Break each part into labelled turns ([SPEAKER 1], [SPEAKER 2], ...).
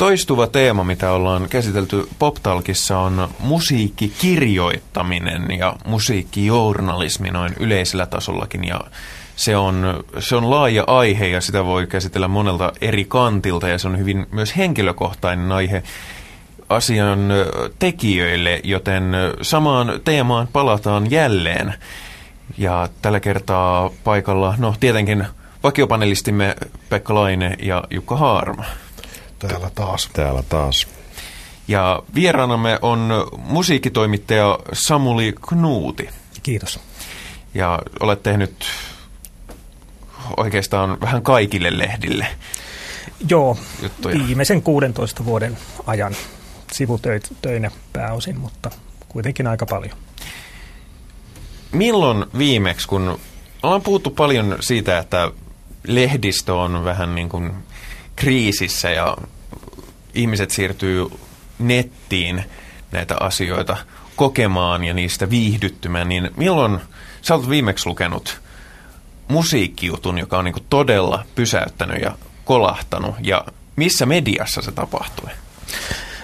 [SPEAKER 1] toistuva teema, mitä ollaan käsitelty PopTalkissa, on musiikkikirjoittaminen ja musiikkijournalismi noin yleisellä tasollakin. Ja se on, se on laaja aihe ja sitä voi käsitellä monelta eri kantilta ja se on hyvin myös henkilökohtainen aihe asian tekijöille, joten samaan teemaan palataan jälleen. Ja tällä kertaa paikalla, no tietenkin vakiopanelistimme Pekka Laine ja Jukka Haarma.
[SPEAKER 2] Täällä taas.
[SPEAKER 3] Täällä taas.
[SPEAKER 1] Ja vieraanamme on musiikkitoimittaja Samuli Knuuti.
[SPEAKER 4] Kiitos.
[SPEAKER 1] Ja olet tehnyt oikeastaan vähän kaikille lehdille.
[SPEAKER 4] Joo, juttuja. viimeisen 16 vuoden ajan sivutöinä pääosin, mutta kuitenkin aika paljon.
[SPEAKER 1] Milloin viimeksi, kun ollaan puhuttu paljon siitä, että lehdistö on vähän niin kuin kriisissä ja ihmiset siirtyy nettiin näitä asioita kokemaan ja niistä viihdyttymään, niin milloin sä olet viimeksi lukenut musiikkijutun, joka on niin todella pysäyttänyt ja kolahtanut ja missä mediassa se tapahtui?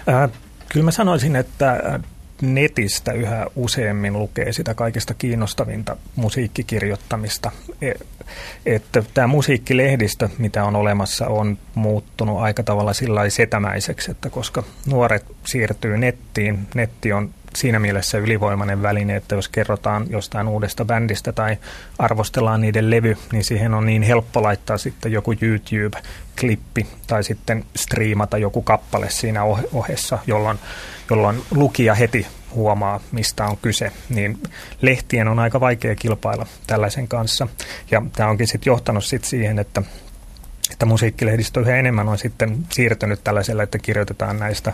[SPEAKER 4] Äh, kyllä mä sanoisin, että netistä yhä useammin lukee sitä kaikista kiinnostavinta musiikkikirjoittamista. E, että tämä musiikkilehdistö, mitä on olemassa, on muuttunut aika tavalla sillä setämäiseksi, että koska nuoret siirtyy nettiin, netti on siinä mielessä ylivoimainen väline, että jos kerrotaan jostain uudesta bändistä tai arvostellaan niiden levy, niin siihen on niin helppo laittaa sitten joku YouTube-klippi tai sitten striimata joku kappale siinä ohessa, jolloin, jolloin lukija heti huomaa, mistä on kyse, niin lehtien on aika vaikea kilpailla tällaisen kanssa. Ja tämä onkin sitten johtanut sit siihen, että että musiikkilehdistö yhä enemmän on sitten siirtynyt tällaiselle, että kirjoitetaan näistä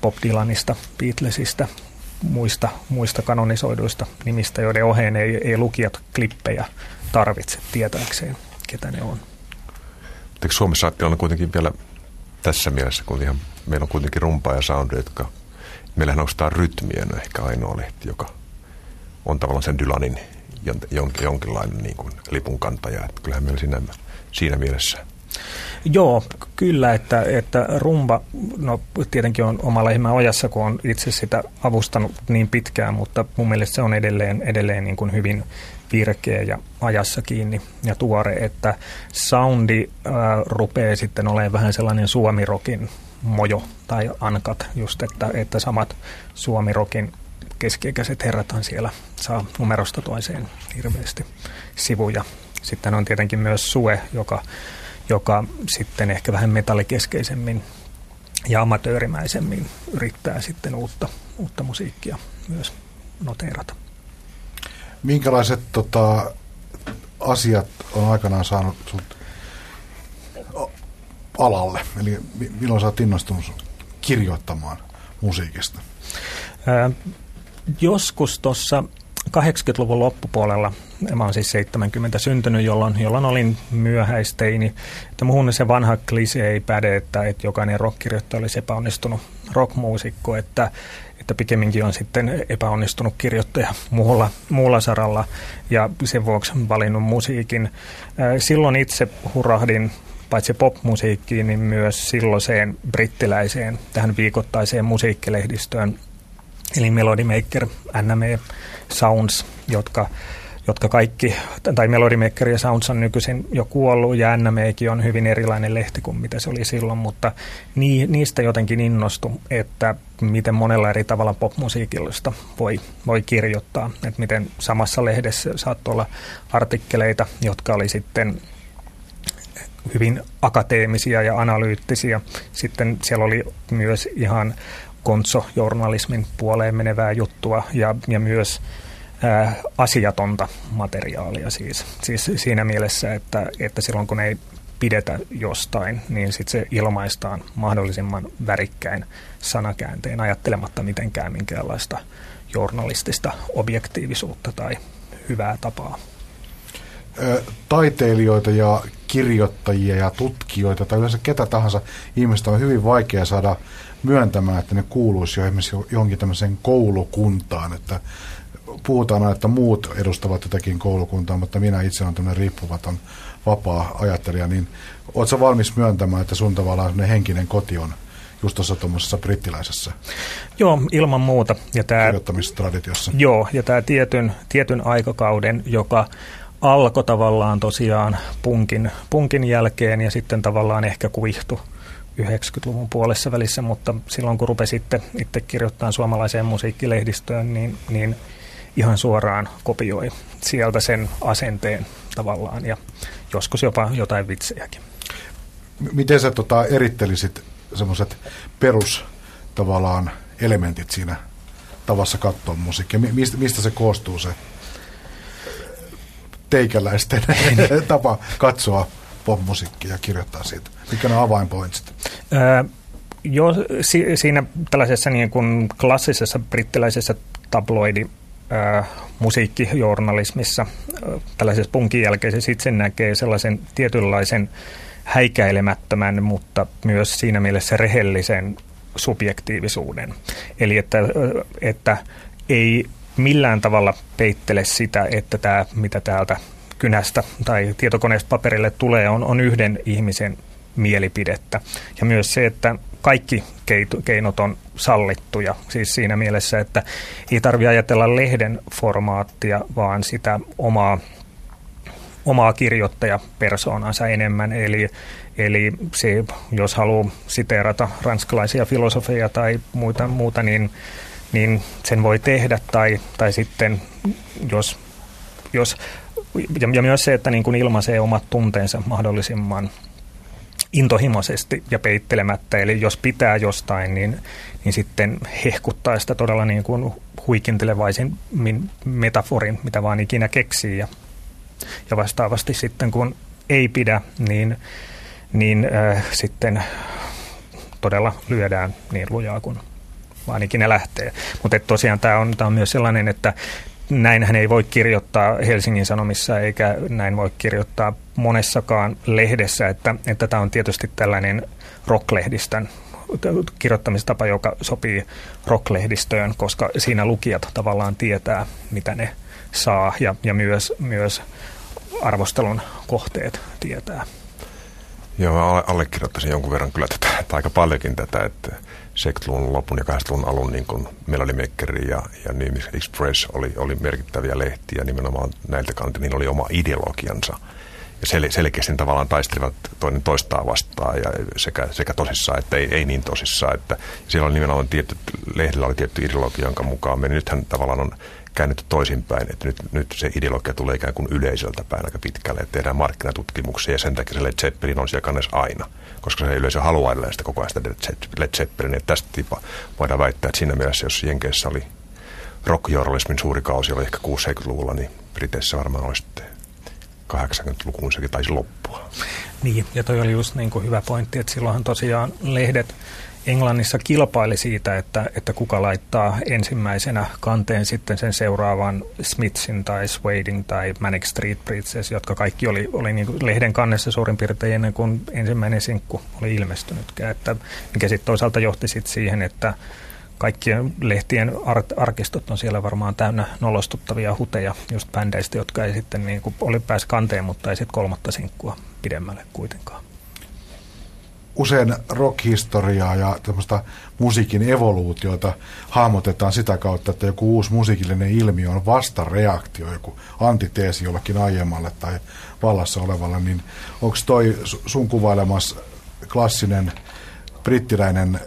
[SPEAKER 4] Bob Dylanista, Beatlesista, muista, muista kanonisoiduista nimistä, joiden oheen ei, ei lukijat klippejä tarvitse tietääkseen, ketä ne on.
[SPEAKER 3] Eikö Suomessa on kuitenkin vielä tässä mielessä, kun ihan, meillä on kuitenkin rumpa ja soundi, jotka meillähän ostaa rytmiä, no ehkä ainoa lehti, joka on tavallaan sen Dylanin jonkinlainen niin kuin lipunkantaja. Että kyllähän meillä siinä, siinä mielessä
[SPEAKER 4] Joo, kyllä, että, että rumba, no tietenkin on oma lehmä ojassa, kun on itse sitä avustanut niin pitkään, mutta mun mielestä se on edelleen, edelleen niin kuin hyvin virkeä ja ajassa kiinni ja tuore, että soundi äh, rupeaa sitten olemaan vähän sellainen suomirokin mojo tai ankat, just että, että samat suomirokin keskiikäiset herrathan siellä saa numerosta toiseen hirveästi sivuja. Sitten on tietenkin myös Sue, joka joka sitten ehkä vähän metallikeskeisemmin ja amatöörimäisemmin yrittää sitten uutta, uutta musiikkia myös noteerata.
[SPEAKER 2] Minkälaiset tota, asiat on aikanaan saanut sut alalle? Eli milloin sä oot innostunut kirjoittamaan musiikista?
[SPEAKER 4] Ää, joskus tuossa 80-luvun loppupuolella, mä oon siis 70 syntynyt, jolloin, jolloin olin myöhäisteini, että muhun se vanha klise ei päde, että, että jokainen rockkirjoittaja olisi epäonnistunut rockmuusikko, että, että pikemminkin on sitten epäonnistunut kirjoittaja muulla, muulla saralla. Ja sen vuoksi valinnut musiikin. Silloin itse hurahdin paitsi popmusiikkiin, niin myös silloiseen brittiläiseen tähän viikoittaiseen musiikkilehdistöön. Eli Melody Maker, NME, Sounds, jotka, jotka kaikki, tai Melody Maker ja Sounds on nykyisin jo kuollut, ja NMEkin on hyvin erilainen lehti kuin mitä se oli silloin, mutta nii, niistä jotenkin innostu, että miten monella eri tavalla popmusiikillista voi, voi kirjoittaa, että miten samassa lehdessä saattoi olla artikkeleita, jotka oli sitten hyvin akateemisia ja analyyttisiä. Sitten siellä oli myös ihan konso-journalismin puoleen menevää juttua ja, ja myös ää, asiatonta materiaalia siis. siis siinä mielessä, että, että silloin kun ei pidetä jostain, niin sitten se ilmaistaan mahdollisimman värikkäin sanakäänteen ajattelematta mitenkään minkäänlaista journalistista objektiivisuutta tai hyvää tapaa.
[SPEAKER 2] Taiteilijoita ja kirjoittajia ja tutkijoita tai yleensä ketä tahansa ihmistä on hyvin vaikea saada myöntämään, että ne kuuluisi jo esimerkiksi johonkin tämmöiseen koulukuntaan, että puhutaan aina, että muut edustavat jotakin koulukuntaa, mutta minä itse olen tämmöinen riippuvaton vapaa ajattelija, niin oletko valmis myöntämään, että sun tavallaan henkinen koti on just tuossa tuommoisessa brittiläisessä
[SPEAKER 4] Joo, ilman muuta.
[SPEAKER 2] Ja tää, kirjoittamistraditiossa.
[SPEAKER 4] Joo, ja tämä tietyn, tietyn aikakauden, joka alkoi tavallaan tosiaan punkin, punkin jälkeen ja sitten tavallaan ehkä kuihtui 90-luvun puolessa välissä, mutta silloin kun rupesi itse, itse kirjoittamaan suomalaiseen musiikkilehdistöön, niin, niin ihan suoraan kopioi sieltä sen asenteen tavallaan ja joskus jopa jotain vitsejäkin.
[SPEAKER 2] Miten sä tota, erittelisit semmoiset perus tavallaan elementit siinä tavassa katsoa musiikkia? Mistä, mistä se koostuu se teikäläisten tapa katsoa popmusiikkia ja kirjoittaa siitä? Mitkä ne avainpointsit?
[SPEAKER 4] Öö, jo, si, siinä tällaisessa niin kuin klassisessa brittiläisessä tabloidi äh, musiikkijournalismissa, äh, tällaisessa punkin jälkeisessä itse näkee sellaisen tietynlaisen häikäilemättömän, mutta myös siinä mielessä rehellisen subjektiivisuuden. Eli että, että ei millään tavalla peittele sitä, että tämä, mitä täältä kynästä tai tietokoneesta paperille tulee, on, on yhden ihmisen mielipidettä. Ja myös se, että kaikki keinot on sallittuja. Siis siinä mielessä, että ei tarvitse ajatella lehden formaattia, vaan sitä omaa, omaa kirjoittajapersoonansa enemmän. Eli, eli se, jos haluaa siteerata ranskalaisia filosofeja tai muuta, muuta niin, niin sen voi tehdä. Tai, tai sitten, jos, jos ja, ja myös se, että niin kuin ilmaisee omat tunteensa mahdollisimman intohimoisesti ja peittelemättä. Eli jos pitää jostain, niin, niin sitten hehkuttaa sitä todella niin kuin huikintelevaisin metaforin, mitä vaan ikinä keksii. Ja, ja vastaavasti sitten kun ei pidä, niin, niin äh, sitten todella lyödään niin lujaa kuin vaan ikinä lähtee. Mutta tosiaan tämä on, on myös sellainen, että näinhän ei voi kirjoittaa Helsingin Sanomissa eikä näin voi kirjoittaa monessakaan lehdessä, että, että tämä on tietysti tällainen rocklehdistön kirjoittamistapa, joka sopii rocklehdistöön, koska siinä lukijat tavallaan tietää, mitä ne saa ja, ja myös, myös arvostelun kohteet tietää.
[SPEAKER 3] Joo, allekirjoittaisin jonkun verran kyllä tätä, että aika paljonkin tätä, että 70-luvun lopun ja 80-luvun alun niin kuin Melody Maker ja, ja New Express oli, oli merkittäviä lehtiä nimenomaan näiltä kantilta, niin oli oma ideologiansa. Sel, selkeästi tavallaan taistelivat toinen toistaan vastaan ja sekä, sekä tosissaan että ei, ei niin tosissaan. Että siellä oli nimenomaan tietty, lehdellä oli tietty ideologia, jonka mukaan me nythän tavallaan on käännetty toisinpäin, että nyt, nyt se ideologia tulee ikään kuin yleisöltä päin aika pitkälle, että tehdään markkinatutkimuksia ja sen takia se Led Zeppelin on siellä kannessa aina, koska se yleisö haluaa edelleen sitä koko ajan sitä Led Zeppelin. Että tästä tipa voidaan väittää, että siinä mielessä, jos Jenkeissä oli rockjournalismin suuri kausi, oli ehkä 6-70-luvulla, niin Briteissä varmaan olisi 80-lukuun sekin taisi loppua.
[SPEAKER 4] Niin, ja toi oli just niin kuin hyvä pointti, että silloinhan tosiaan lehdet Englannissa kilpaili siitä, että, että kuka laittaa ensimmäisenä kanteen sitten sen seuraavan Smithsin tai Swading tai Manic Street Preachers, jotka kaikki oli, oli niin lehden kannessa suurin piirtein ennen kuin ensimmäinen sinkku oli ilmestynytkään. Että, mikä sitten toisaalta johti sit siihen, että kaikkien lehtien ar- arkistot on siellä varmaan täynnä nolostuttavia huteja just bändeistä, jotka ei sitten niin kuin oli pääs kanteen, mutta ei sitten kolmatta sinkkua pidemmälle kuitenkaan.
[SPEAKER 2] Usein rockhistoriaa ja tämmöistä musiikin evoluutiota hahmotetaan sitä kautta, että joku uusi musiikillinen ilmiö on vastareaktio, joku antiteesi jollekin aiemmalle tai vallassa olevalle, niin onko toi sun kuvailemas klassinen brittiläinen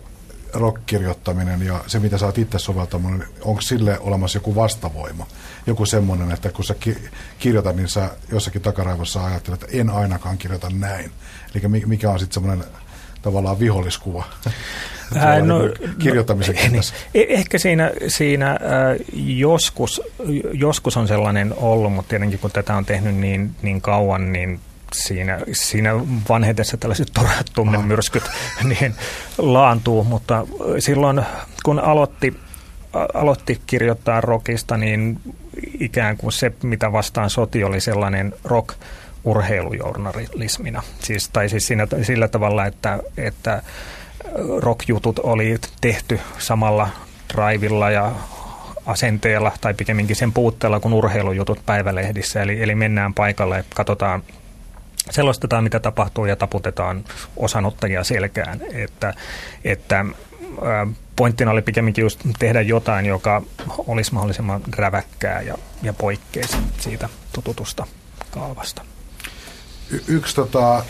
[SPEAKER 2] rockkirjoittaminen ja se, mitä sä oot itse soveltamaan, niin onko sille olemassa joku vastavoima? Joku semmoinen, että kun sä ki- kirjoitat, niin sä jossakin takaraivossa ajattelet, että en ainakaan kirjoita näin. Eli mikä on sitten semmoinen tavallaan viholliskuva Ää, no, niin kirjoittamisen no, niin,
[SPEAKER 4] Ehkä siinä, siinä äh, joskus, joskus on sellainen ollut, mutta tietenkin kun tätä on tehnyt niin, niin kauan, niin siinä, siinä vanhetessa tällaiset turhat tunnemyrskyt niin laantuu, mutta silloin kun aloitti, aloitti kirjoittaa rockista, niin ikään kuin se, mitä vastaan soti, oli sellainen rock urheilujournalismina. Siis, tai siis siinä, sillä tavalla, että, että rockjutut oli tehty samalla raivilla ja asenteella tai pikemminkin sen puutteella kuin urheilujutut päivälehdissä. Eli, eli mennään paikalle ja katsotaan selostetaan, mitä tapahtuu ja taputetaan osanottajia selkään. Että, että pointtina oli pikemminkin just tehdä jotain, joka olisi mahdollisimman räväkkää ja, ja poikkeisi siitä tututusta kaavasta.
[SPEAKER 2] Y- yksi tota,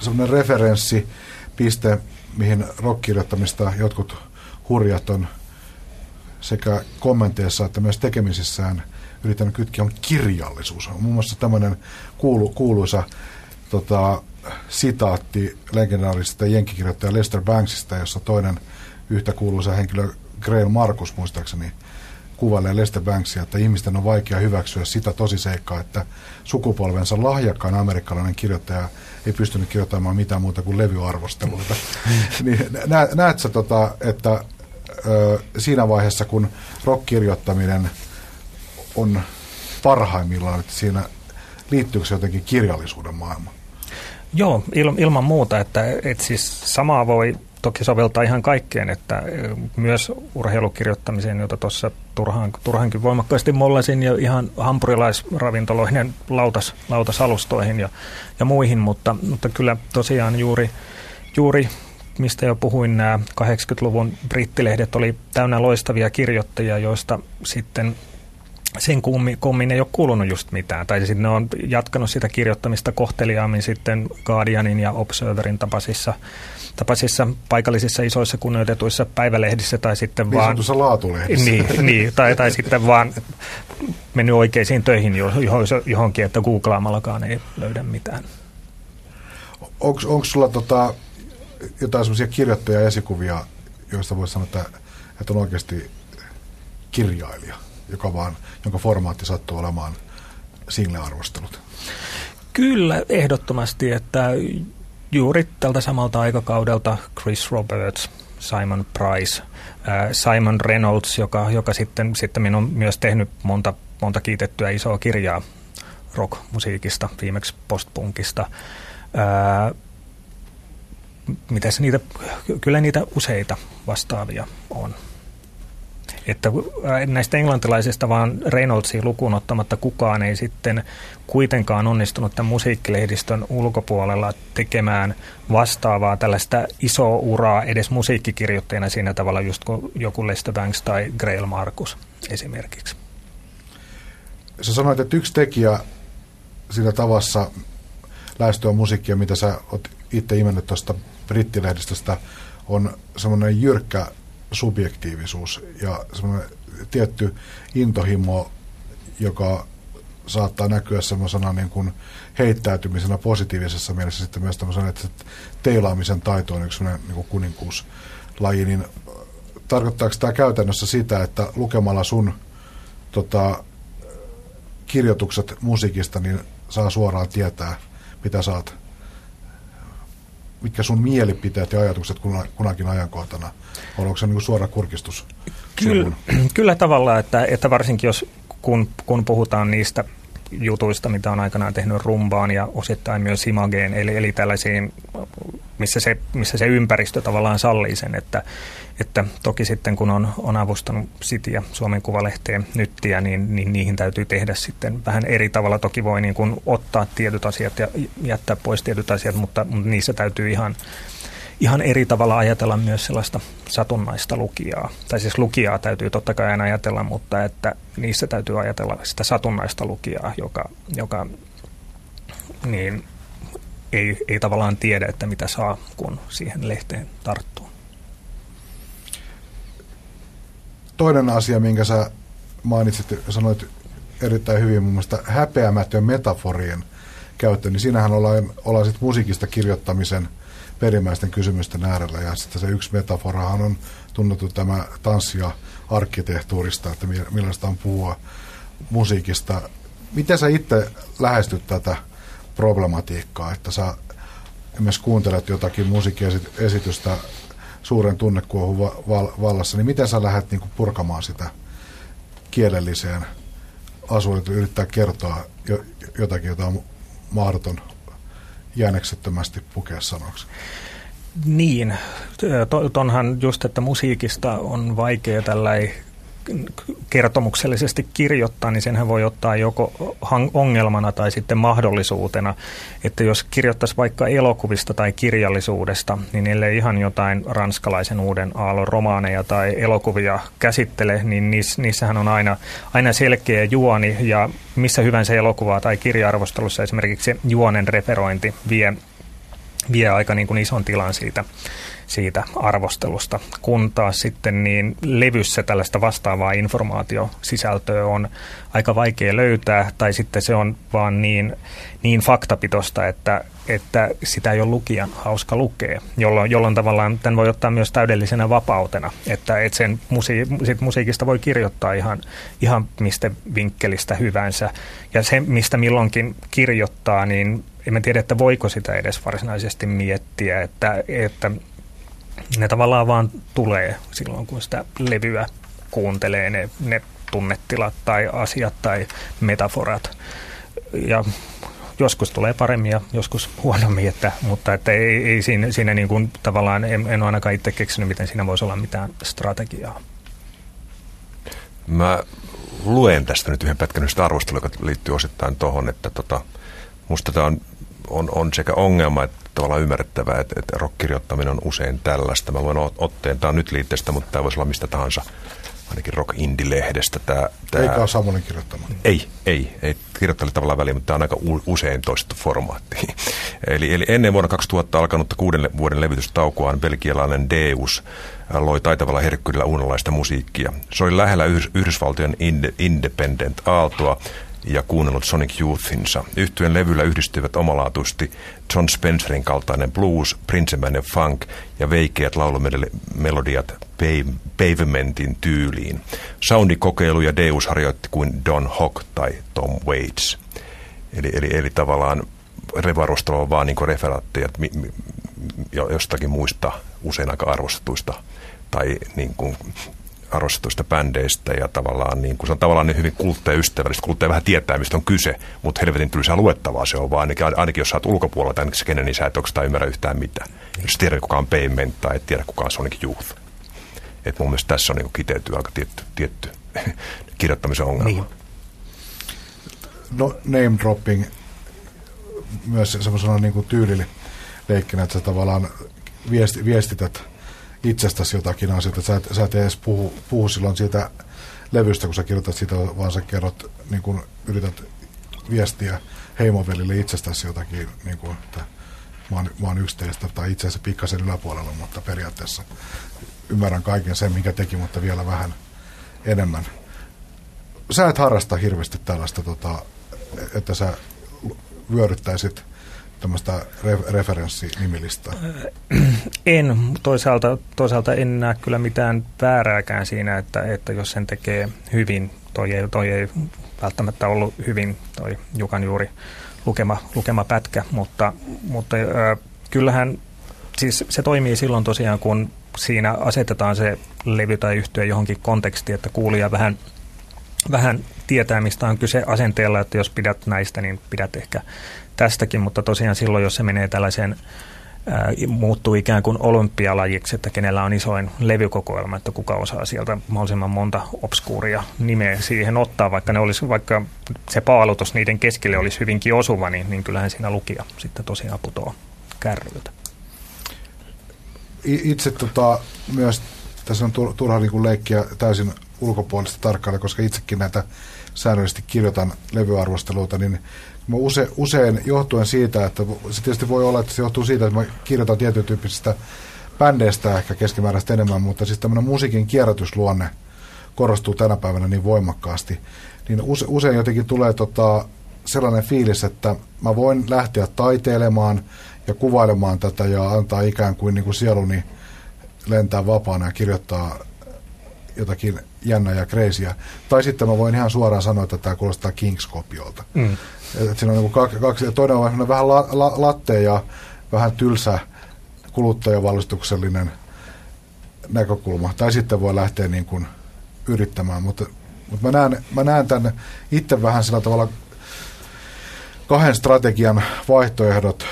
[SPEAKER 2] semmoinen referenssipiste, mihin rockkirjoittamista jotkut hurjat on sekä kommenteissa että myös tekemisissään yrittänyt kytkeä on kirjallisuus. On muun muassa tämmöinen kuulu, kuuluisa tota, sitaatti legendaarisesta jenkkikirjoittaja Lester Banksista, jossa toinen yhtä kuuluisa henkilö Grail Markus muistaakseni kuvailee Lester Banksia, että ihmisten on vaikea hyväksyä sitä tosiseikkaa, että sukupolvensa lahjakkaan amerikkalainen kirjoittaja ei pystynyt kirjoittamaan mitään muuta kuin levyarvosteluita. niin, nä, näet sä, tota, että ö, siinä vaiheessa, kun rock-kirjoittaminen on parhaimmillaan, että siinä liittyykö se jotenkin kirjallisuuden maailmaan?
[SPEAKER 4] Joo, il, ilman muuta, että, että siis samaa voi toki soveltaa ihan kaikkeen, että myös urheilukirjoittamiseen, jota tuossa turhaan, turhankin voimakkaasti mollasin ja ihan hampurilaisravintoloihin lautas, lautasalustoihin ja, ja muihin, mutta, mutta kyllä tosiaan juuri, juuri mistä jo puhuin, nämä 80-luvun brittilehdet oli täynnä loistavia kirjoittajia, joista sitten sen kummin, kummin ei ole kuulunut just mitään. Tai sitten ne on jatkanut sitä kirjoittamista kohteliaammin sitten Guardianin ja Observerin tapaisissa, tapaisissa paikallisissa isoissa kunnioitetuissa päivälehdissä tai sitten
[SPEAKER 2] niin
[SPEAKER 4] vaan... Niin, niin tai, tai sitten vaan mennyt oikeisiin töihin johonkin, että googlaamallakaan ei löydä mitään.
[SPEAKER 2] Onko sulla tota, jotain sellaisia kirjoittaja-esikuvia, joista voisi sanoa, että, että on oikeasti kirjailija? Joka vaan, jonka formaatti sattuu olemaan single-arvostelut?
[SPEAKER 4] Kyllä, ehdottomasti, että juuri tältä samalta aikakaudelta Chris Roberts, Simon Price, Simon Reynolds, joka, joka sitten, sitten on myös tehnyt monta, monta kiitettyä isoa kirjaa rock-musiikista, viimeksi postpunkista. mitäs niitä, kyllä niitä useita vastaavia on että äh, näistä englantilaisista vaan Reynoldsia lukuun ottamatta kukaan ei sitten kuitenkaan onnistunut tämän musiikkilehdistön ulkopuolella tekemään vastaavaa tällaista isoa uraa edes musiikkikirjoittajana siinä tavalla just kuin joku Lester Banks tai Grail Marcus esimerkiksi.
[SPEAKER 2] Sä sanoit, että yksi tekijä siinä tavassa lähestyä musiikkia, mitä sä oot itse imennyt tuosta brittilehdistöstä, on semmoinen jyrkkä subjektiivisuus ja semmoinen tietty intohimo, joka saattaa näkyä semmoisena niin kuin heittäytymisenä positiivisessa mielessä. Sitten myös tämmöisen, että teilaamisen taito on yksi niin kuninkuuslaji, niin tarkoittaako tämä käytännössä sitä, että lukemalla sun tota, kirjoitukset musiikista, niin saa suoraan tietää, mitä saat, mitkä sun mielipiteet ja ajatukset kunakin ajankohtana Onko se niin suora kurkistus?
[SPEAKER 4] Kyllä, kyllä tavallaan, että, että varsinkin jos kun, kun puhutaan niistä jutuista, mitä on aikanaan tehnyt rumbaan ja osittain myös imageen, eli, eli tällaisiin, missä se, missä se ympäristö tavallaan sallii sen, että, että toki sitten kun on, on avustanut Sitiä, Suomen Kuvalehteen nyttiä, niin, niin niihin täytyy tehdä sitten vähän eri tavalla. Toki voi niin kuin ottaa tietyt asiat ja jättää pois tietyt asiat, mutta, mutta niissä täytyy ihan ihan eri tavalla ajatella myös sellaista satunnaista lukijaa. Tai siis lukijaa täytyy totta kai aina ajatella, mutta että niissä täytyy ajatella sitä satunnaista lukijaa, joka, joka niin ei, ei tavallaan tiedä, että mitä saa, kun siihen lehteen tarttuu.
[SPEAKER 2] Toinen asia, minkä sä mainitsit, sanoit erittäin hyvin mun mielestä häpeämätön metaforien käyttö, niin siinähän ollaan, ollaan sitten musiikista kirjoittamisen – perimmäisten kysymysten äärellä. Ja sitten se yksi metaforahan on tunnettu tämä tanssia arkkitehtuurista, että millaista on puhua musiikista. Miten sä itse lähestyt tätä problematiikkaa, että sä esimerkiksi kuuntelet jotakin musiikkiesitystä suuren tunnekuohun vallassa, niin miten sä lähdet niin purkamaan sitä kielelliseen asuun, että yrittää kertoa jotakin, jota on mahdoton jääneksettömästi pukea sanoksi.
[SPEAKER 4] Niin, tonhan just, että musiikista on vaikea tällä kertomuksellisesti kirjoittaa, niin senhän voi ottaa joko ongelmana tai sitten mahdollisuutena. Että jos kirjoittaisi vaikka elokuvista tai kirjallisuudesta, niin ellei ihan jotain ranskalaisen uuden aallon romaaneja tai elokuvia käsittele, niin niissähän on aina, aina selkeä juoni ja missä hyvänsä elokuvaa tai kirja-arvostelussa esimerkiksi juonen referointi vie, vie aika niin kuin ison tilan siitä siitä arvostelusta, kun taas sitten niin levyssä tällaista vastaavaa informaatiosisältöä on aika vaikea löytää, tai sitten se on vaan niin, niin faktapitosta, että, että sitä ei ole lukijan hauska lukea, jolloin, jolloin tavallaan tämän voi ottaa myös täydellisenä vapautena, että, että sen musi- sit musiikista voi kirjoittaa ihan, ihan mistä vinkkelistä hyvänsä, ja se, mistä milloinkin kirjoittaa, niin en tiedä, että voiko sitä edes varsinaisesti miettiä, että, että ne tavallaan vaan tulee silloin, kun sitä levyä kuuntelee, ne, ne tunnetilat tai asiat tai metaforat. Ja joskus tulee paremmin ja joskus huonommin, että, mutta että ei, ei siinä, siinä niin kuin, tavallaan, en, en ole ainakaan itse keksinyt, miten siinä voisi olla mitään strategiaa.
[SPEAKER 3] Mä luen tästä nyt yhden pätkän arvostelua, joka liittyy osittain tuohon, että tota, musta tämä on, on, on sekä ongelma että tavallaan ymmärrettävää, että, että rockkirjoittaminen on usein tällaista. Mä luen otteen, tämä on nyt liitteestä, mutta tämä voisi olla mistä tahansa, ainakin Rock Indie-lehdestä. Tämä, tämä...
[SPEAKER 2] Eikä ole Samuelin kirjoittama.
[SPEAKER 3] Ei, ei, ei kirjoittajalle tavallaan väliin, mutta tämä on aika usein toistettu formaatti. eli, eli ennen vuonna 2000 alkanutta kuuden vuoden levitystaukoaan belgialainen Deus loi taitavalla herkkyydellä uunalaista musiikkia. Se oli lähellä Yhdysvaltojen Independent Aaltoa, ja kuunnellut Sonic Youthinsa. Yhtyen levyllä yhdistyivät omalaatuisesti John Spencerin kaltainen blues, prinsemäinen funk ja veikeät laulumelodiat pavementin tyyliin. Soundikokeiluja Deus harjoitti kuin Don Hock tai Tom Waits. Eli, eli, eli tavallaan revarustelu on vaan niin referaatteja jostakin muista usein aika arvostetuista tai niin kuin arvostetuista bändeistä ja tavallaan niin kuin se on tavallaan niin hyvin kuluttajaystävällistä. Kuluttaja vähän tietää, mistä on kyse, mutta helvetin tylsää luettavaa se on vaan. Ainakin, ainakin jos sä oot ulkopuolella tämän kenen, niin sä et oikeastaan ymmärrä yhtään mitään. Jos tiedät, kuka on Payment tai et tiedä, kuka on Sonic Youth. Et mun mielestä tässä on niin kiteytyy aika tietty, tietty kirjoittamisen ongelma. Niin.
[SPEAKER 2] No, name dropping myös semmoisena niin tyylileikkinä, että sä tavallaan viesti, viestität itsestäsi jotakin asioita. Sä et, sä et edes puhu, puhu silloin siitä levystä, kun sä kirjoitat sitä, vaan sä kerrot, niin kun yrität viestiä heimovelille itsestäsi jotakin, niin kuin, että mä oon, mä oon yksi teistä, tai itse asiassa pikkasen yläpuolella, mutta periaatteessa ymmärrän kaiken sen, minkä teki, mutta vielä vähän enemmän. Sä et harrasta hirveästi tällaista, tota, että sä vyöryttäisit tämmöistä re- referenssinimilistaa?
[SPEAKER 4] En. Toisaalta, toisaalta en näe kyllä mitään väärääkään siinä, että, että jos sen tekee hyvin, toi ei, toi ei välttämättä ollut hyvin toi Jukan juuri lukema, lukema pätkä, mutta, mutta äh, kyllähän siis se toimii silloin tosiaan, kun siinä asetetaan se levy tai yhtyä johonkin kontekstiin, että kuulija vähän, vähän tietää, mistä on kyse asenteella, että jos pidät näistä, niin pidät ehkä tästäkin, mutta tosiaan silloin, jos se menee tällaiseen muuttuu ikään kuin olympialajiksi, että kenellä on isoin levykokoelma, että kuka osaa sieltä mahdollisimman monta obskuuria nimeä siihen ottaa, vaikka, ne olisi, vaikka se paalutus niiden keskelle olisi hyvinkin osuva, niin, niin kyllähän siinä lukija sitten tosiaan putoaa kärryiltä.
[SPEAKER 2] Itse tota, myös tässä on turha niin leikkiä täysin ulkopuolista tarkkailla, koska itsekin näitä säännöllisesti kirjoitan levyarvosteluita, niin mä use, usein johtuen siitä, että se tietysti voi olla, että se johtuu siitä, että mä kirjoitan tietyn tyyppisistä bändeistä ehkä keskimääräistä enemmän, mutta siis tämmöinen musiikin kierrätysluonne korostuu tänä päivänä niin voimakkaasti, niin use, usein jotenkin tulee tota, sellainen fiilis, että mä voin lähteä taiteilemaan ja kuvailemaan tätä ja antaa ikään kuin, niin kuin sieluni lentää vapaana ja kirjoittaa jotakin jännä ja kreisiä. Tai sitten mä voin ihan suoraan sanoa, että tämä kuulostaa Kings-kopiolta. Mm. Et siinä on niin kaksi, kaksi, toinen on vähän la, la, latte ja vähän tylsä kuluttajavalistuksellinen näkökulma. Tai sitten voi lähteä niin kuin yrittämään, mutta, mutta mä, näen, mä näen tämän itse vähän sillä tavalla kahden strategian vaihtoehdot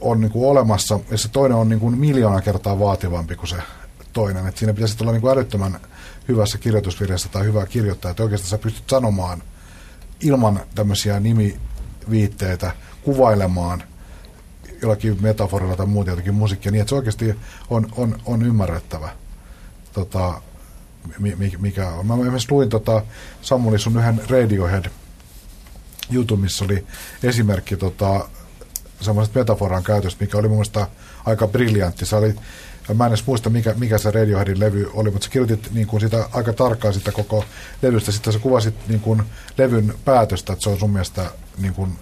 [SPEAKER 2] on niin kuin olemassa, ja se toinen on niin kuin miljoona kertaa vaativampi kuin se toinen. Että siinä pitäisi olla niin kuin älyttömän hyvässä kirjoitusvirjassa tai hyvää kirjoittaa, että oikeastaan sä pystyt sanomaan ilman tämmöisiä nimiviitteitä, kuvailemaan jollakin metaforilla tai muuta jotakin musiikkia, niin että se oikeasti on, on, on ymmärrettävä. Tota, mikä on. Mä esimerkiksi luin tota, Samuli sun yhden Radiohead jutun, missä oli esimerkki tota, semmoisesta metaforan käytöstä, mikä oli mun mielestä aika briljantti. Se oli, mä en edes muista, mikä, mikä se Radioheadin levy oli, mutta sä kirjoitit niin kuin sitä, aika tarkkaan sitä koko levystä. Sitten sä kuvasit niin kuin levyn päätöstä, että se on sun mielestä niin kuin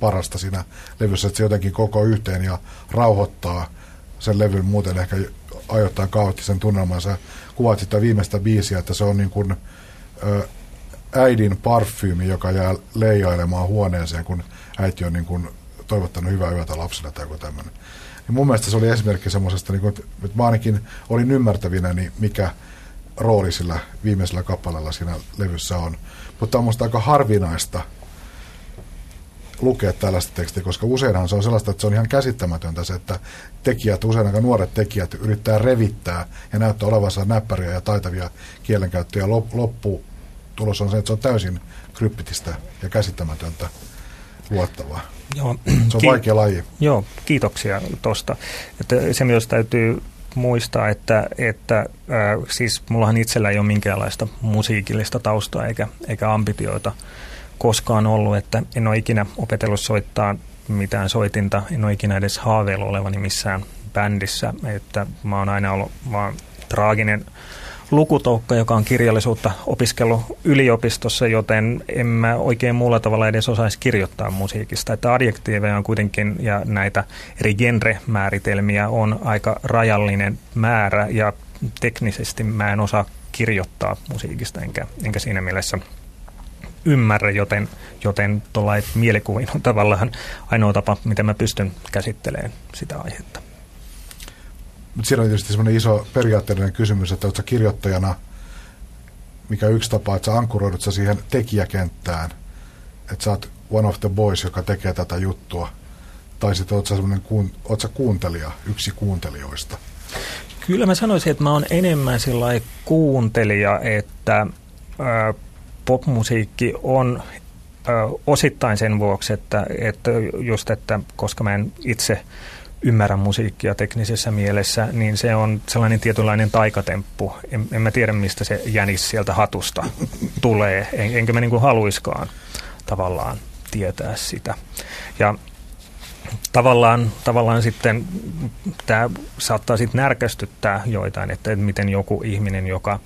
[SPEAKER 2] parasta siinä levyssä, että se jotenkin koko yhteen ja rauhoittaa sen levyn muuten ehkä ajoittain kaoottisen tunnelman. Sä kuvaat sitä viimeistä biisiä, että se on niin kuin, äidin parfyymi, joka jää leijailemaan huoneeseen, kun äiti on niin kuin toivottanut hyvää yötä lapsille tai joku tämmöinen. Niin mun mielestä se oli esimerkki semmoisesta, niin että mä ainakin olin ymmärtävinä, niin mikä rooli sillä viimeisellä kappaleella siinä levyssä on. Mutta on musta aika harvinaista lukea tällaista tekstiä, koska useinhan se on sellaista, että se on ihan käsittämätöntä se, että tekijät, usein aika nuoret tekijät, yrittää revittää ja näyttää olevansa näppäriä ja taitavia kielenkäyttöjä. Loppu tulos on se, että se on täysin kryptistä ja käsittämätöntä luottavaa. Joo, se on ki- vaikea laji.
[SPEAKER 4] Joo, kiitoksia tuosta. se myös täytyy muistaa, että, että äh, siis mullahan itsellä ei ole minkäänlaista musiikillista taustaa eikä, eikä ambitioita koskaan ollut, että en ole ikinä opetellut soittaa mitään soitinta, en ole ikinä edes haaveillut olevani missään bändissä, että mä oon aina ollut vaan traaginen lukutoukka, joka on kirjallisuutta opiskellut yliopistossa, joten en mä oikein muulla tavalla edes osaisi kirjoittaa musiikista. Että adjektiiveja on kuitenkin ja näitä eri genre-määritelmiä on aika rajallinen määrä ja teknisesti mä en osaa kirjoittaa musiikista enkä, enkä siinä mielessä ymmärrä, joten, joten mielikuviin on tavallaan ainoa tapa, miten mä pystyn käsittelemään sitä aihetta.
[SPEAKER 2] Mutta siinä on tietysti semmoinen iso periaatteellinen kysymys, että oletko kirjoittajana, mikä yksi tapa, että sä ankkuroidut sä siihen tekijäkenttään, että sä oot one of the boys, joka tekee tätä juttua, tai sitten oot sä, kuun, oot sä kuuntelija, yksi kuuntelijoista?
[SPEAKER 4] Kyllä mä sanoisin, että mä oon enemmän sellainen kuuntelija, että popmusiikki on osittain sen vuoksi, että, että just, että koska mä en itse ymmärrä musiikkia teknisessä mielessä, niin se on sellainen tietynlainen taikatemppu. En, en mä tiedä, mistä se jänis sieltä hatusta tulee, en, enkä mä niin kuin haluiskaan tavallaan tietää sitä. Ja tavallaan, tavallaan sitten tämä saattaa sitten närkästyttää joitain, että miten joku ihminen, joka,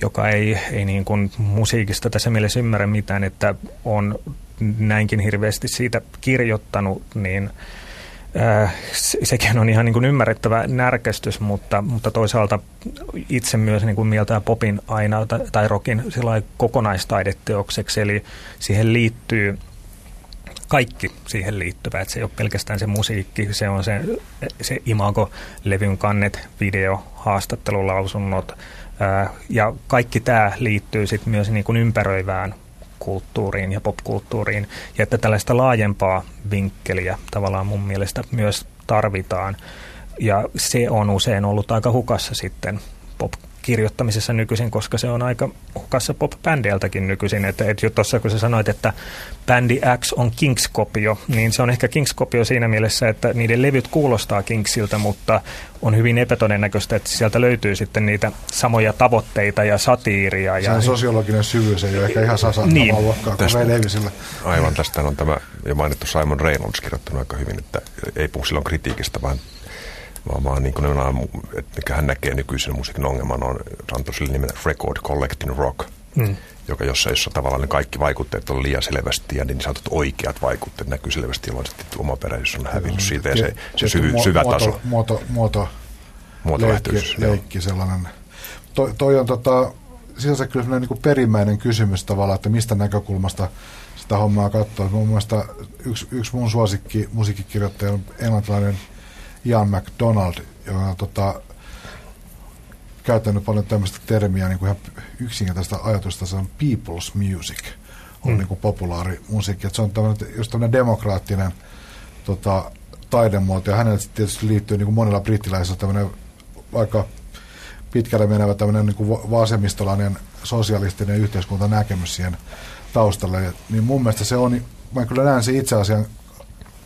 [SPEAKER 4] joka ei, ei niin kuin musiikista tässä mielessä ymmärrä mitään, että on näinkin hirveästi siitä kirjoittanut, niin – sekin on ihan niin kuin ymmärrettävä närkästys, mutta, mutta toisaalta itse myös niin kuin mieltää popin aina tai, rockin kokonaistaideteokseksi, eli siihen liittyy kaikki siihen liittyvä, että se ei ole pelkästään se musiikki, se on se, se imago, levyn kannet, video, haastattelulausunnot, ää, ja kaikki tämä liittyy sitten myös niin kuin ympäröivään kulttuuriin ja popkulttuuriin, ja että tällaista laajempaa vinkkeliä tavallaan mun mielestä myös tarvitaan. Ja se on usein ollut aika hukassa sitten pop kirjoittamisessa nykyisin, koska se on aika hukassa pop-bändeiltäkin nykyisin. Että et tuossa kun sä sanoit, että bändi X on Kings-kopio, niin se on ehkä Kings-kopio siinä mielessä, että niiden levyt kuulostaa Kingsiltä, mutta on hyvin epätodennäköistä, että sieltä löytyy sitten niitä samoja tavoitteita ja satiiria.
[SPEAKER 2] Ja... Se on sosiologinen syvyys, ei ole ehkä ihan sasa niin. luokkaa kuin Levisillä.
[SPEAKER 3] Aivan, tästä on tämä jo mainittu Simon Reynolds kirjoittanut aika hyvin, että ei puhu silloin kritiikistä, vaan vaan, vaan niin kuin että mikä hän näkee nykyisen musiikin ongelman on, antoi sille nimen Record Collecting Rock, mm. joka jossa, jossa tavallaan ne kaikki vaikutteet on liian selvästi ja niin sanotut oikeat vaikutteet näkyy selvästi, jolloin sitten omaperäisyys on hävinnyt siitä ja se, se syvy, syvä taso.
[SPEAKER 2] Muoto, muoto, muoto leikki, leikki sellainen. To, toi on tota, sinänsä kyllä niin kuin perimmäinen kysymys tavallaan, että mistä näkökulmasta sitä hommaa katsoa. Mun mielestä yksi, yksi mun suosikki musiikkikirjoittaja on englantilainen – Ian McDonald, joka on tota, käyttänyt paljon tämmöistä termiä, niin kuin ihan yksinkertaista ajatusta, se on people's music, on mm. niin kuin populaari musiikki. Että se on tämmöinen, just tämmöinen demokraattinen tota, taidemuoto, ja hänelle tietysti liittyy niin kuin monilla brittiläisillä tämmöinen vaikka pitkälle menevä tämmöinen niin kuin vasemmistolainen sosialistinen yhteiskuntanäkemys siihen taustalle. Niin mun mielestä se on, mä kyllä näen se itse asian,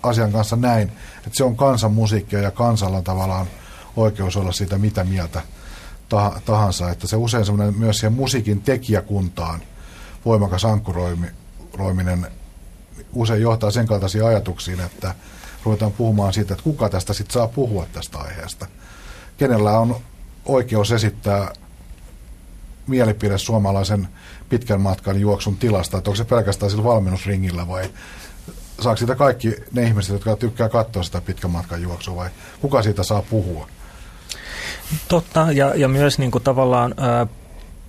[SPEAKER 2] asian kanssa näin, että se on kansanmusiikkia ja kansalla tavallaan oikeus olla siitä mitä mieltä tahansa. Että se usein semmoinen myös siihen musiikin tekijäkuntaan voimakas ankkuroiminen usein johtaa sen kaltaisiin ajatuksiin, että ruvetaan puhumaan siitä, että kuka tästä sitten saa puhua tästä aiheesta. Kenellä on oikeus esittää mielipide suomalaisen pitkän matkan juoksun tilasta, että onko se pelkästään sillä valmennusringillä vai saako siitä kaikki ne ihmiset, jotka tykkää katsoa sitä pitkän matkan juoksua vai kuka siitä saa puhua?
[SPEAKER 4] Totta, ja, ja myös niin kuin tavallaan ää,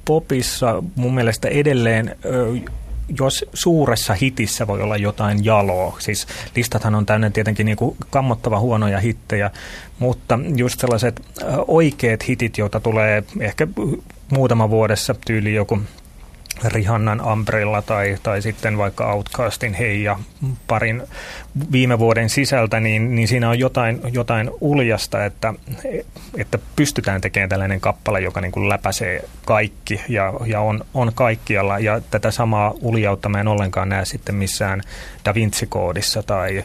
[SPEAKER 4] popissa mun mielestä edelleen ää, jos suuressa hitissä voi olla jotain jaloa, siis listathan on täynnä tietenkin niin kuin kammottava huonoja hittejä, mutta just sellaiset oikeat hitit, joita tulee ehkä muutama vuodessa tyyli joku Rihannan Umbrella tai, tai sitten vaikka Outcastin Heija parin viime vuoden sisältä, niin, niin siinä on jotain, jotain uljasta, että, että pystytään tekemään tällainen kappale, joka niin kuin läpäisee kaikki ja, ja on, on kaikkialla. Ja tätä samaa uljautta mä en ollenkaan näe sitten missään Da Vinci-koodissa tai,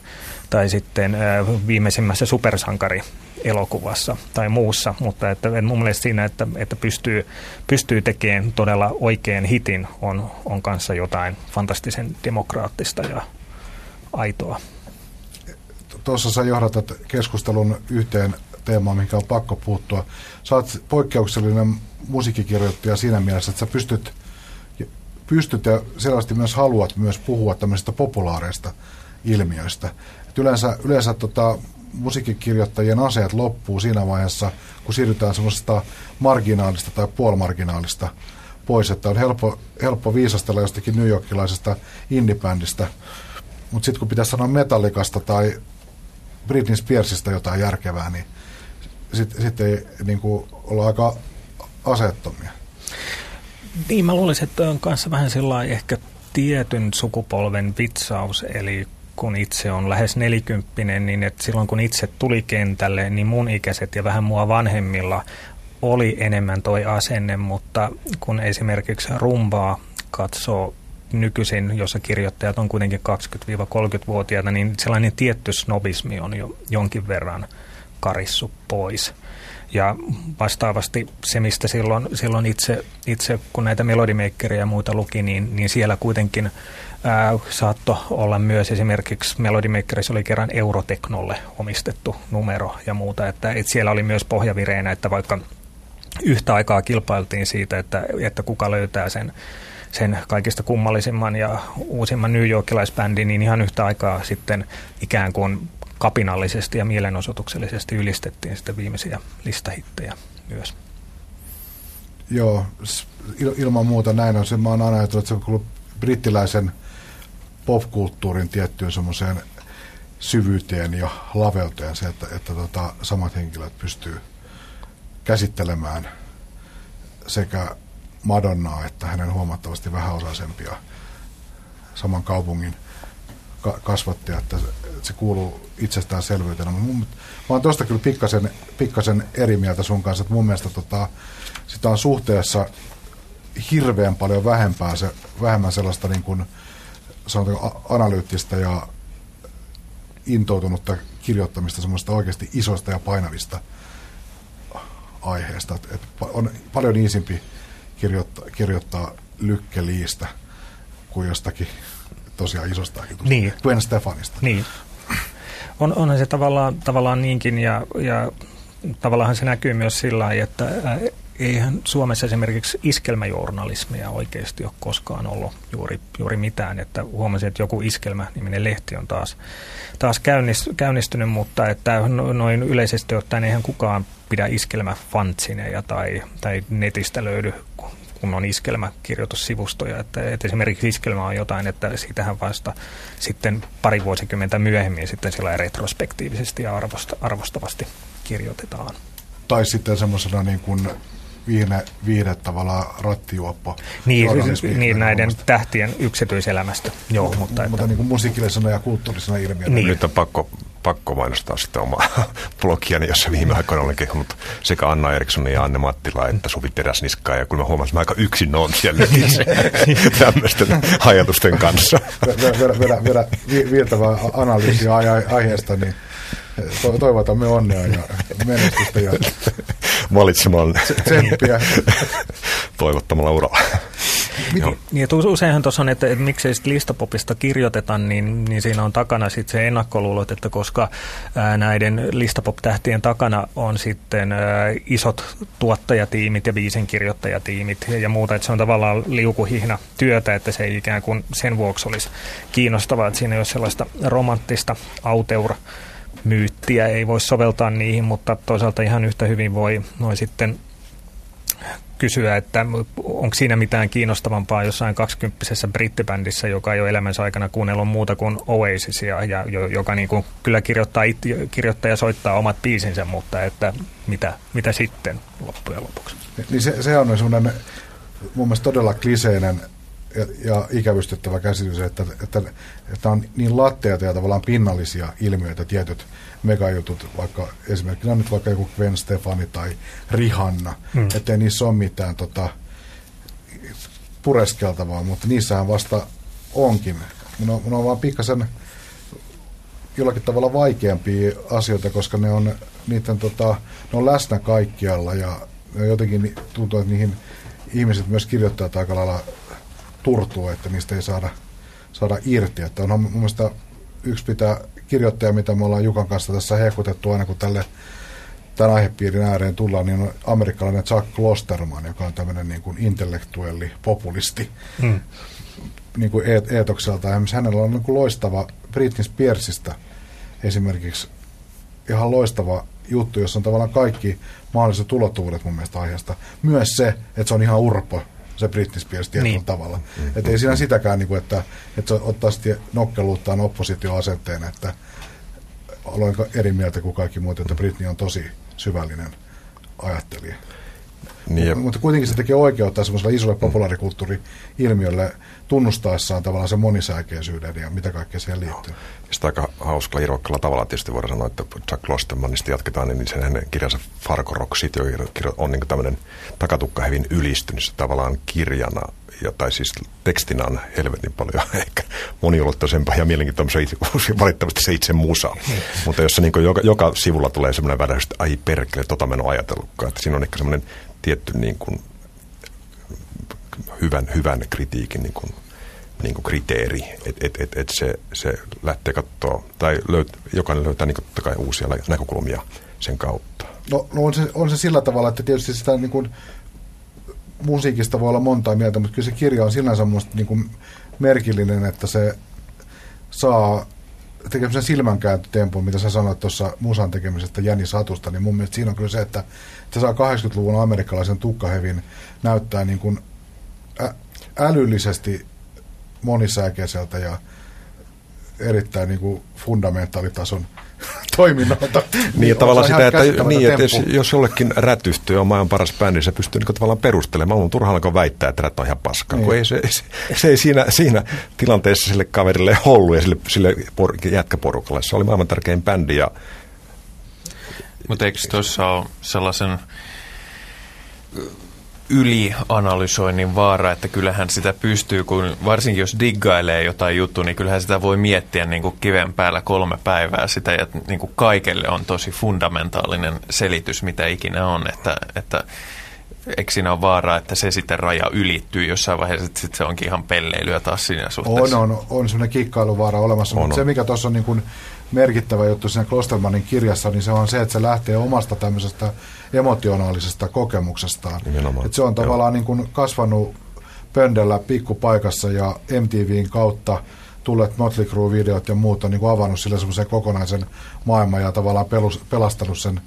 [SPEAKER 4] tai sitten äh, viimeisimmässä supersankari elokuvassa tai muussa, mutta että, että mun mielestä siinä, että, että pystyy, pystyy tekemään todella oikean hitin, on, on kanssa jotain fantastisen demokraattista ja aitoa.
[SPEAKER 2] Tuossa sä johdatat keskustelun yhteen teemaan, mikä on pakko puuttua. Sä oot poikkeuksellinen musiikkikirjoittaja siinä mielessä, että sä pystyt, pystyt ja selvästi myös haluat myös puhua tämmöisistä populaareista ilmiöistä. Et yleensä yleensä tota, musiikkikirjoittajien aseet loppuu siinä vaiheessa, kun siirrytään semmoisesta marginaalista tai puolimarginaalista pois, että on helppo, helppo viisastella jostakin New Yorkilaisesta indie-bändistä, mutta sitten kun pitäisi sanoa metallikasta tai Britney Spearsista jotain järkevää, niin sitten sit ei niin kuin, olla aika aseettomia.
[SPEAKER 4] Niin, mä luulisin, että on kanssa vähän sellainen ehkä tietyn sukupolven vitsaus, eli kun itse on lähes nelikymppinen, niin että silloin kun itse tuli kentälle, niin mun ikäiset ja vähän mua vanhemmilla oli enemmän toi asenne, mutta kun esimerkiksi rumbaa katsoo nykyisin, jossa kirjoittajat on kuitenkin 20-30-vuotiaita, niin sellainen tietty snobismi on jo jonkin verran karissu pois. Ja vastaavasti se, mistä silloin, silloin itse, itse, kun näitä melodimakeria ja muita luki, niin, niin siellä kuitenkin ää, saatto olla myös esimerkiksi Melody Makerissa oli kerran Euroteknolle omistettu numero ja muuta, että, että siellä oli myös pohjavireenä, että vaikka yhtä aikaa kilpailtiin siitä, että, että kuka löytää sen, sen kaikista kummallisimman ja uusimman New Yorkilaisbändin, niin ihan yhtä aikaa sitten ikään kuin kapinallisesti ja mielenosoituksellisesti ylistettiin sitten viimeisiä listahittejä myös.
[SPEAKER 2] Joo, ilman muuta näin on se. Mä oon aina ajatellut, että se on brittiläisen popkulttuurin tiettyyn semmoiseen syvyyteen ja laveuteen se, että, että tota, samat henkilöt pystyy käsittelemään sekä Madonnaa että hänen huomattavasti vähäosaisempia saman kaupungin ka- kasvattia, että se kuuluu itsestäänselvyytenä. Mun, mä oon tuosta kyllä pikkasen, pikkasen eri mieltä sun kanssa, että mun mielestä tota, sitä on suhteessa hirveän paljon vähempää se, vähemmän sellaista niin kuin, sanotaanko analyyttistä ja intoutunutta kirjoittamista semmoista oikeasti isoista ja painavista aiheesta. Et, et on paljon iisimpi kirjoittaa, kirjoittaa lykkeliistä kuin jostakin tosiaan isosta
[SPEAKER 4] niin.
[SPEAKER 2] Gwen Stefanista.
[SPEAKER 4] Niin. On, onhan se tavallaan, tavallaan niinkin ja, ja tavallaan se näkyy myös sillä lailla, että eihän Suomessa esimerkiksi iskelmäjournalismia oikeasti ole koskaan ollut juuri, juuri mitään. Että huomasin, että joku iskelmä-niminen lehti on taas, taas käynnistynyt, mutta että no, noin yleisesti ottaen eihän kukaan pidä iskelmäfantsineja tai, tai netistä löydy kunnon iskelmäkirjoitussivustoja. Että, että esimerkiksi iskelmä on jotain, että siitähän vasta sitten pari vuosikymmentä myöhemmin sitten sillä retrospektiivisesti ja arvosta, arvostavasti kirjoitetaan.
[SPEAKER 2] Tai sitten semmoisena niin kuin viihde, viihde tavallaan rattijuoppo.
[SPEAKER 4] Niin, niin näiden tähtien yksityiselämästä. Joo,
[SPEAKER 2] mutta, mutta, mutta niin kuin musiikillisena ja kulttuurisena ilmiönä.
[SPEAKER 3] Niin. Nyt on pakko pakko mainostaa sitä omaa blogiani, jossa viime aikoina olen kehunut sekä Anna Erikssonia ja Anne Mattila että Suvi Teräsniskaa. Ja kun mä huomasin, että mä aika yksin on siellä tämmöisten ajatusten kanssa.
[SPEAKER 2] Vedä, vedä, vedä viiltävää analyysiä aiheesta, niin toivotamme onnea ja menestystä ja
[SPEAKER 3] valitsemaan
[SPEAKER 2] tsemppiä.
[SPEAKER 3] toivottamalla uralla.
[SPEAKER 4] Niin, että useinhan tuossa on, että, että miksei sit listapopista kirjoiteta, niin, niin siinä on takana sitten se ennakkoluulot, että koska ää, näiden listapop-tähtien takana on sitten ää, isot tuottajatiimit ja biisin kirjoittajatiimit ja muuta, että se on tavallaan liukuhihna työtä, että se ei ikään kuin sen vuoksi olisi kiinnostavaa, että siinä ei ole sellaista romanttista auteura myyttiä ei voi soveltaa niihin, mutta toisaalta ihan yhtä hyvin voi noin sitten kysyä, että onko siinä mitään kiinnostavampaa jossain kaksikymppisessä brittibändissä, joka ei ole elämänsä aikana kuunnellut muuta kuin Oasisia, ja joka niin kuin kyllä kirjoittaa, it, kirjoittaa ja soittaa omat biisinsä, mutta että mitä, mitä sitten loppujen lopuksi?
[SPEAKER 2] Niin se, se on sellainen mun mielestä todella kliseinen ja, ja ikävystyttävä käsitys, että, että, että on niin latteita ja tavallaan pinnallisia ilmiöitä tietyt megajutut, vaikka esimerkiksi on nyt vaikka joku Gwen Stefani tai Rihanna, mm. ettei niissä ole mitään tota, pureskeltavaa, mutta niissähän vasta onkin. Mun on, mun on vaan pikkasen jollakin tavalla vaikeampia asioita, koska ne on, niiden, tota, ne on läsnä kaikkialla ja jotenkin tuntuu, että niihin ihmiset myös kirjoittajat aika lailla turtuu, että niistä ei saada, saada irti. Että on mun mielestä yksi pitää kirjoittaja, mitä me ollaan Jukan kanssa tässä hehkutettu aina, kun tälle tämän aihepiirin ääreen tullaan, niin on amerikkalainen Chuck Klosterman, joka on tämmöinen niin kuin intellektuelli populisti mm. niin kuin eetokselta. Ja hänellä on niin kuin loistava Britney Spearsista esimerkiksi ihan loistava juttu, jossa on tavallaan kaikki mahdolliset ulottuvuudet mun mielestä aiheesta. Myös se, että se on ihan urpo se Britney Spears tietyllä niin. tavalla. Mm-hmm. Että ei siinä sitäkään, niin kuin, että, että se ottaa sitten nokkeluuttaan oppositioasenteen, että olen eri mieltä kuin kaikki muut, että Britney on tosi syvällinen ajattelija. Niin ja... Mutta kuitenkin se tekee oikeutta semmoiselle isolle populaarikulttuuri-ilmiölle tunnustaessaan tavallaan sen monisäikeisyyden ja mitä kaikkea siihen liittyy.
[SPEAKER 3] Ja sitä aika hauskalla irvokkaalla tavalla tietysti voidaan sanoa, että Jack Klostermanista jatketaan, niin sen hänen kirjansa Fargo Rock City on niin tämmöinen takatukkahevin ylistynyt se tavallaan kirjana ja, tai siis tekstinä on helvetin paljon ehkä moniulotteisempaa ja mielenkiintoisempaa valitettavasti se itse musa. Mm. Mutta jos se niin joka, joka sivulla tulee semmoinen väräys, että ai perkele, tota mä en ole ajatellutkaan. Että siinä on ehkä semmoinen tietty niin kuin, hyvän, hyvän kritiikin niin kuin, niin kuin kriteeri, että et, et, et se, se lähtee katsoa, tai löyt, jokainen löytää niin kuin, kai uusia näkökulmia sen kautta.
[SPEAKER 2] No, no on, se, on se sillä tavalla, että tietysti sitä niin kuin, musiikista voi olla montaa mieltä, mutta kyllä se kirja on sinänsä niin kuin merkillinen, että se saa tekemisen silmänkääntötempun, mitä sä sanoit tuossa musan tekemisestä Jani Satusta, niin mun mielestä siinä on kyllä se, että, se saa 80-luvun amerikkalaisen tukkahevin näyttää niin kuin ä- älyllisesti monisäikeiseltä ja erittäin niin kuin fundamentaalitason toiminnalta.
[SPEAKER 3] niin, tavallaan sitä, että, niin, että jos, jos jollekin rätystyy on maailman paras bändi, niin se pystyy niin tavallaan perustelemaan. Mun turhaan alkoi väittää, että rät on ihan paskaa, niin. kun ei se, se, se ei siinä, siinä tilanteessa sille kaverille ollut ja sille, sille por, jätkäporukalle. Se oli maailman tärkein bändi ja
[SPEAKER 1] mutta eikö tuossa ole sellaisen ylianalysoinnin vaara, että kyllähän sitä pystyy, kun varsinkin jos diggailee jotain juttua, niin kyllähän sitä voi miettiä niin kuin kiven päällä kolme päivää sitä, ja niin kuin kaikelle on tosi fundamentaalinen selitys, mitä ikinä on, että, että eikö siinä ole vaaraa, että se sitten raja ylittyy jossain vaiheessa, että sitten se onkin ihan pelleilyä taas siinä suhteessa?
[SPEAKER 2] On, on, on semmoinen kikkailuvaara olemassa, on, mutta on. se mikä tuossa on niin kuin merkittävä juttu siinä Klostermanin kirjassa, niin se on se, että se lähtee omasta tämmöisestä emotionaalisesta kokemuksestaan. Että se on tavallaan niin kuin kasvanut pöndellä pikkupaikassa ja MTVn kautta tulleet Motley Crue-videot ja muut on niin kuin avannut sille semmoisen kokonaisen maailman ja tavallaan pelus, pelastanut sen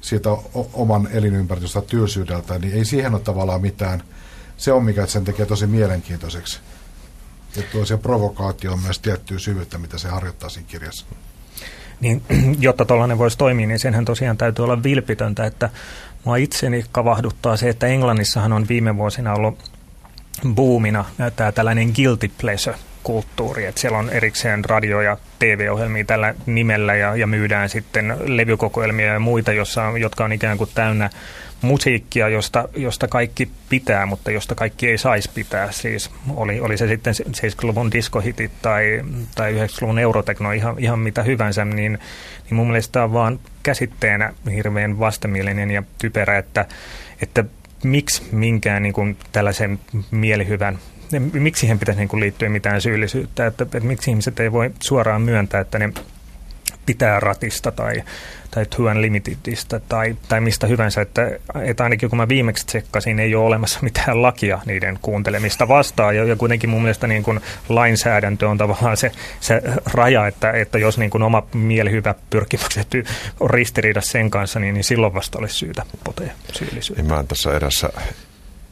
[SPEAKER 2] siitä oman elinympäristöstä tylsyydeltä, niin ei siihen ole tavallaan mitään. Se on mikä sen tekee tosi mielenkiintoiseksi. Ja tuo se provokaatio on myös tiettyä syvyyttä, mitä se harjoittaa siinä kirjassa.
[SPEAKER 4] Niin, jotta tuollainen voisi toimia, niin senhän tosiaan täytyy olla vilpitöntä, että mua itseni kavahduttaa se, että Englannissahan on viime vuosina ollut buumina tämä tällainen guilty pleasure kulttuuri. Et siellä on erikseen radio- ja TV-ohjelmia tällä nimellä ja, ja myydään sitten levykokoelmia ja muita, jossa, jotka on ikään kuin täynnä musiikkia, josta, josta kaikki pitää, mutta josta kaikki ei saisi pitää. Siis oli, oli se sitten 70-luvun diskohitit tai, tai 90-luvun eurotekno, ihan, ihan mitä hyvänsä, niin, niin mun mielestä on vaan käsitteenä hirveän vastenmielinen ja typerä, että, että miksi minkään niin kuin tällaisen mielihyvän miksi siihen pitäisi niin kuin liittyä mitään syyllisyyttä, että, että miksi ihmiset ei voi suoraan myöntää, että ne pitää ratista tai, tai Two Unlimitedista tai, tai mistä hyvänsä, että, että ainakin kun mä viimeksi tsekkasin, ei ole olemassa mitään lakia niiden kuuntelemista vastaan ja, ja kuitenkin mun mielestä niin kuin lainsäädäntö on tavallaan se, se raja, että, että jos niin kuin oma mielihyvä pyrkimykset on ristiriidassa sen kanssa, niin, niin silloin vasta olisi syytä potea syyllisyyttä.
[SPEAKER 3] Niin mä oon tässä erässä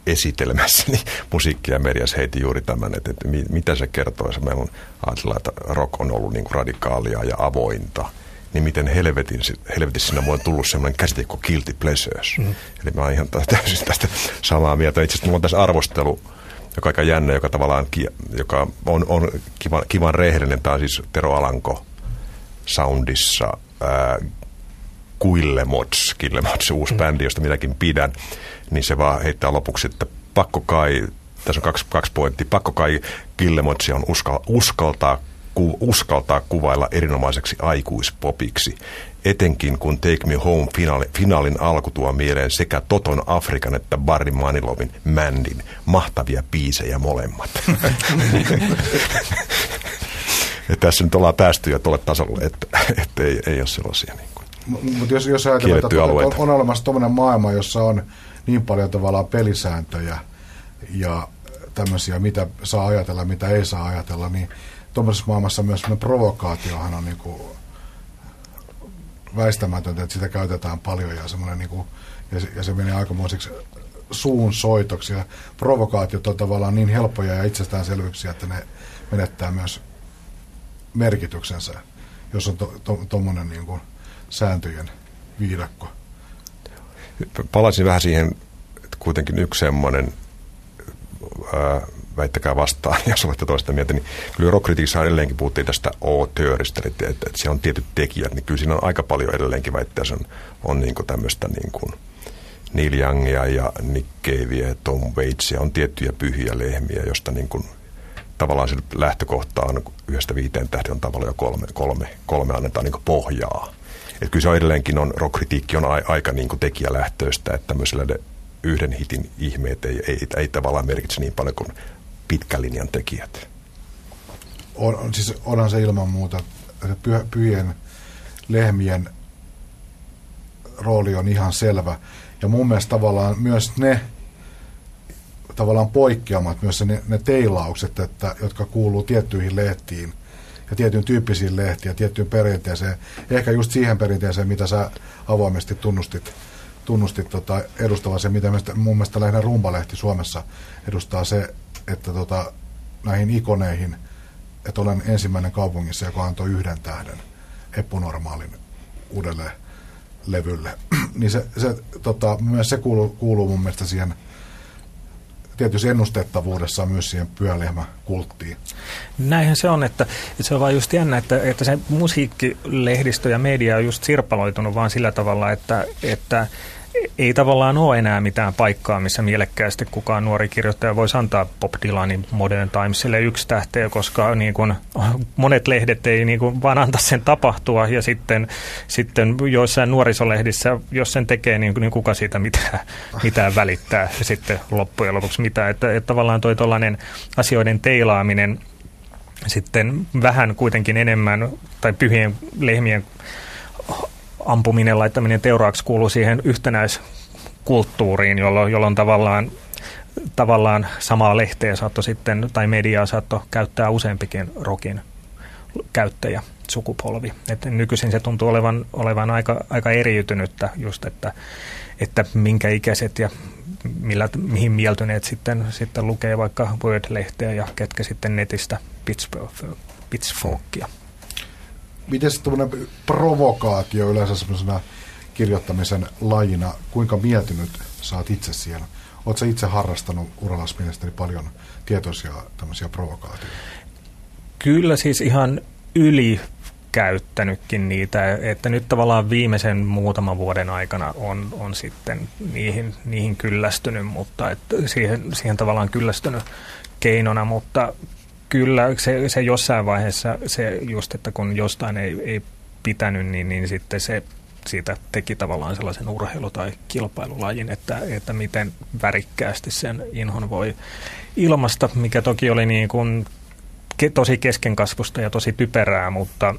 [SPEAKER 3] esitelmässäni musiikkia mediassa heiti juuri tämän, että, että mitä se kertoo. Se meillä on ajatella, että rock on ollut niin kuin radikaalia ja avointa. Niin miten helvetin, helvetissä siinä voi tullut sellainen käsite kuin guilty pleasures. Mm. Eli mä oon ihan täysin tästä samaa mieltä. Itse asiassa mulla on tässä arvostelu, joka on aika jännä, joka tavallaan joka on, on kivan, kivan rehellinen. Tämä on siis Tero Alanko soundissa. Ää, Kuillemots, Killemots, uusi mm. bändi, josta minäkin pidän niin se vaan heittää lopuksi, että pakko kai, tässä on kaksi, kaksi pointtia, pakko kai Killemotsi on uskal, uskaltaa, ku, uskaltaa kuvailla erinomaiseksi aikuispopiksi. Etenkin kun Take Me Home finaali, finaalin alku tuo mieleen sekä Toton Afrikan että Barry Manilovin Mändin. Mahtavia biisejä molemmat. ja tässä nyt ollaan päästy jo tuolle tasolle, että, että ei, ei ole sellaisia niin kuin
[SPEAKER 2] Mutta jos, jos ajatellaan, että on, on olemassa tuommoinen maailma, jossa on niin paljon tavallaan pelisääntöjä ja tämmöisiä, mitä saa ajatella, mitä ei saa ajatella, niin tuommoisessa maailmassa myös provokaatiohan on niin kuin väistämätöntä, että sitä käytetään paljon ja, semmoinen niin kuin, ja, se, ja se menee aikamoiseksi suun soitoksi. Ja provokaatiot on tavallaan niin helppoja ja itsestäänselvyyksiä, että ne menettää myös merkityksensä, jos on tuommoinen to, to, niin kuin sääntöjen viidakko
[SPEAKER 3] palasin vähän siihen, että kuitenkin yksi semmoinen, ää, väittäkää vastaan, jos olette toista mieltä, niin kyllä rockkritiikissä edelleenkin puhuttiin tästä auteurista, että, että, että siellä on tietyt tekijät, niin kyllä siinä on aika paljon edelleenkin väittää, on, on niin kuin tämmöistä niin kuin Neil Youngia ja Nick Cavea ja Tom Waitsia, on tiettyjä pyhiä lehmiä, josta niin kuin tavallaan se lähtökohta on yhdestä viiteen tähti on tavallaan jo kolme, kolme, kolme annetaan niin pohjaa. Että kyllä se on edelleenkin on, rockkritiikki on a, aika niin kuin tekijälähtöistä, että tämmöisellä yhden hitin ihmeet ei, ei, ei tavallaan merkitse niin paljon kuin pitkän linjan tekijät.
[SPEAKER 2] On, siis onhan se ilman muuta, pyh, pyhien lehmien rooli on ihan selvä. Ja mun mielestä tavallaan myös ne tavallaan poikkeamat, myös ne, ne teilaukset, että, jotka kuuluu tiettyihin lehtiin, ja tietyn tyyppisiin lehtiä, tiettyyn perinteeseen. Ehkä just siihen perinteeseen, mitä sä avoimesti tunnustit, tunnustit tota, edustavan se, mitä mun mielestä lähinnä Rumbalehti Suomessa edustaa se, että tota, näihin ikoneihin, että olen ensimmäinen kaupungissa, joka antoi yhden tähden epunormaalin uudelle levylle. niin se, se, tota, myös se kuuluu, kuuluu mun mielestä siihen tietysti ennustettavuudessa myös siihen pyölehmäkulttiin.
[SPEAKER 4] Näinhän se on, että, että se on vaan just jännä, että, että se musiikkilehdistö ja media on just sirpaloitunut vaan sillä tavalla, että, että ei tavallaan ole enää mitään paikkaa, missä mielekkäästi kukaan nuori kirjoittaja voisi antaa Bob Dylanin Modern Timesille yksi tähteä, koska niin kuin, monet lehdet ei niin kuin, vaan anta sen tapahtua ja sitten, sitten joissain nuorisolehdissä, jos sen tekee, niin, niin kuka siitä mitään, mitään välittää ja sitten loppujen lopuksi mitään. Että, että tavallaan toi asioiden teilaaminen sitten vähän kuitenkin enemmän, tai pyhien lehmien ampuminen, laittaminen teuraaksi kuuluu siihen yhtenäiskulttuuriin, jolloin, jolloin tavallaan, tavallaan samaa lehteä saatto sitten, tai mediaa saatto käyttää useampikin rokin käyttäjä sukupolvi. Et nykyisin se tuntuu olevan, olevan aika, aika eriytynyttä just, että, että minkä ikäiset ja millä, mihin mieltyneet sitten, sitten lukee vaikka Word-lehteä ja ketkä sitten netistä Pitchforkia
[SPEAKER 2] miten tuommoinen provokaatio yleensä semmoisena kirjoittamisen lajina, kuinka mietinyt saat itse siellä? Oletko itse harrastanut uralais paljon tietoisia tämmöisiä provokaatioita?
[SPEAKER 4] Kyllä siis ihan yli käyttänytkin niitä, että nyt tavallaan viimeisen muutaman vuoden aikana on, on sitten niihin, niihin kyllästynyt, mutta että siihen, siihen tavallaan kyllästynyt keinona, mutta kyllä se, se jossain vaiheessa se just, että kun jostain ei, ei pitänyt, niin, niin sitten se siitä teki tavallaan sellaisen urheilu- tai kilpailulajin, että, että miten värikkäästi sen inhon voi ilmasta, mikä toki oli niin kuin tosi keskenkasvusta ja tosi typerää, mutta